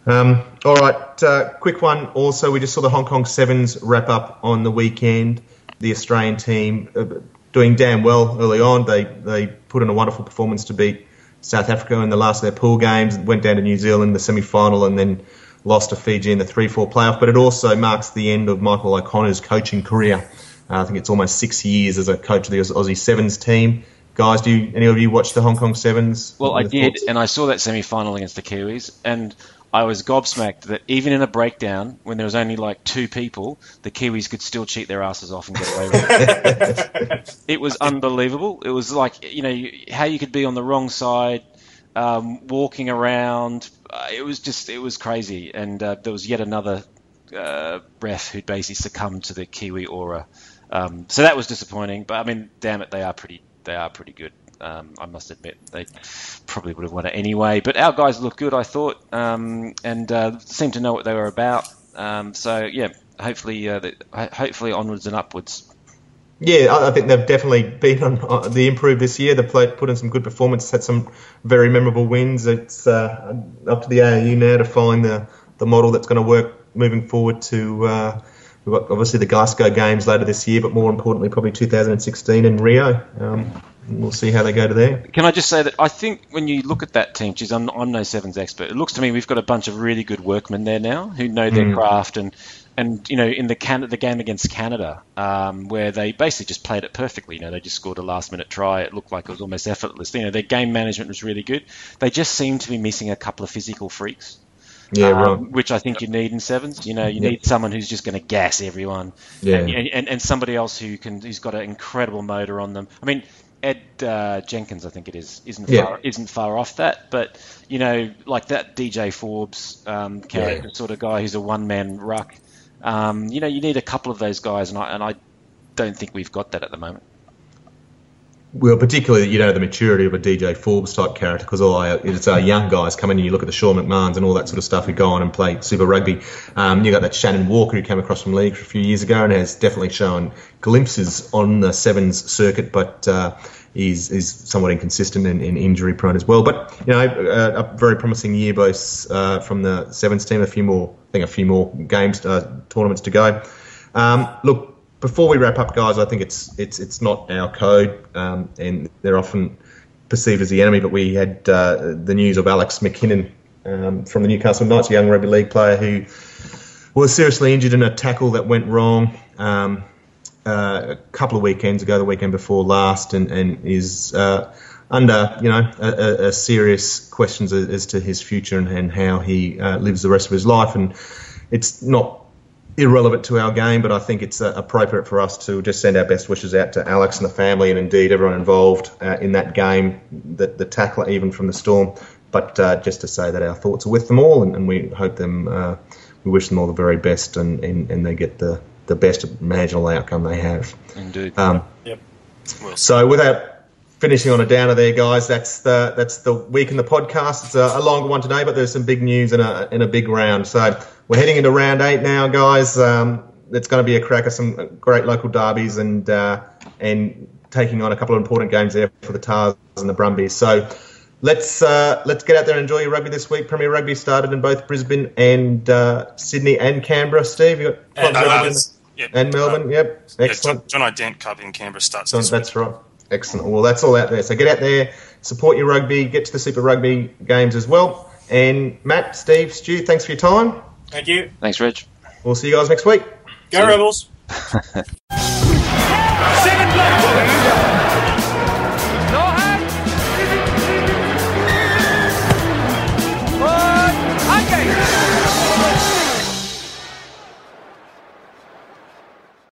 Um, all right, uh, quick one. Also, we just saw the Hong Kong Sevens wrap up on the weekend. The Australian team uh, doing damn well early on. They they put in a wonderful performance to beat South Africa in the last of their pool games. Went down to New Zealand in the semi final and then lost to Fiji in the 3-4 playoff. But it also marks the end of Michael O'Connor's coaching career. Uh, I think it's almost six years as a coach of the Aussie Sevens team. Guys, do you, any of you watch the Hong Kong Sevens? Well, I did, thoughts? and I saw that semi final against the Kiwis, and I was gobsmacked that even in a breakdown, when there was only like two people, the Kiwis could still cheat their asses off and get away with it. [laughs] it was unbelievable. It was like, you know, how you could be on the wrong side, um, walking around. Uh, it was just, it was crazy. And uh, there was yet another uh, ref who'd basically succumbed to the Kiwi aura. Um, so that was disappointing. But I mean, damn it, they are pretty, they are pretty good. Um, I must admit they probably would have won it anyway. But our guys looked good, I thought, um, and uh, seemed to know what they were about. Um, so yeah, hopefully, uh, the, hopefully onwards and upwards. Yeah, I think they've definitely been on the improve this year. They've put in some good performances, had some very memorable wins. It's uh, up to the ARU now to find the, the model that's going to work moving forward to. Uh, obviously the Glasgow games later this year, but more importantly, probably 2016 in Rio. Um, we'll see how they go to there. Can I just say that I think when you look at that team, geez, I'm, I'm no sevens expert. It looks to me we've got a bunch of really good workmen there now who know their mm. craft and and you know in the Can- the game against Canada um, where they basically just played it perfectly. You know they just scored a last minute try. It looked like it was almost effortless. You know their game management was really good. They just seem to be missing a couple of physical freaks. Yeah, um. Which I think you need in sevens. You know, you yep. need someone who's just going to gas everyone. Yeah. And, and, and somebody else who can who's got an incredible motor on them. I mean, Ed uh, Jenkins, I think it is, isn't yeah. far, isn't far off that. But you know, like that DJ Forbes um, character yeah. sort of guy who's a one man ruck. Um, you know, you need a couple of those guys, and I, and I don't think we've got that at the moment. Well, particularly you know the maturity of a DJ Forbes type character because all it's our young guys coming in and you look at the Sean McMahons and all that sort of stuff who go on and play Super Rugby. Um, you got that Shannon Walker who came across from league a few years ago and has definitely shown glimpses on the sevens circuit, but uh, is is somewhat inconsistent and, and, injury prone as well. But you know a, a very promising year both uh, from the sevens team. A few more, I think, a few more games uh, tournaments to go. Um, look, before we wrap up, guys, I think it's it's it's not our code, um, and they're often perceived as the enemy. But we had uh, the news of Alex McKinnon um, from the Newcastle Knights, a young rugby league player who was seriously injured in a tackle that went wrong um, uh, a couple of weekends ago, the weekend before last, and, and is uh, under you know a, a, a serious questions as, to his future and, and how he uh, lives the rest of his life. And it's not irrelevant to our game, but I think it's uh, appropriate for us to just send our best wishes out to Alex and the family, and indeed everyone involved uh, in that game, the, the tackler even from the Storm. But uh, just to say that our thoughts are with them all, and, and we hope them, uh, we wish them all the very best, and, and, and they get the, the best imaginable outcome they have. Indeed. Um, Yep. Well, so without finishing on a downer there, guys, that's the that's the week in the podcast. It's a, a longer one today, but there's some big news in a in a big round. So we're heading into round eight now, guys. Um, it's going to be a cracker, some great local derbies, and uh, and taking on a couple of important games there for the Tahs and the Brumbies. So. Let's uh, let's get out there and enjoy your rugby this week. Premier Rugby started in both Brisbane and uh, Sydney and Canberra. Steve, you got And clubs open? Yep. and Melbourne. Yep, Yeah, excellent. John, John I Dent Cup in Canberra starts So this week. that's right. Excellent. Well, that's all out there. So get out there, support your rugby, get to the Super Rugby games as well. And Matt, Steve, Stu, thanks for your time. Thank you. Thanks, Rich. We'll see you guys next week. Go Rebels. [laughs]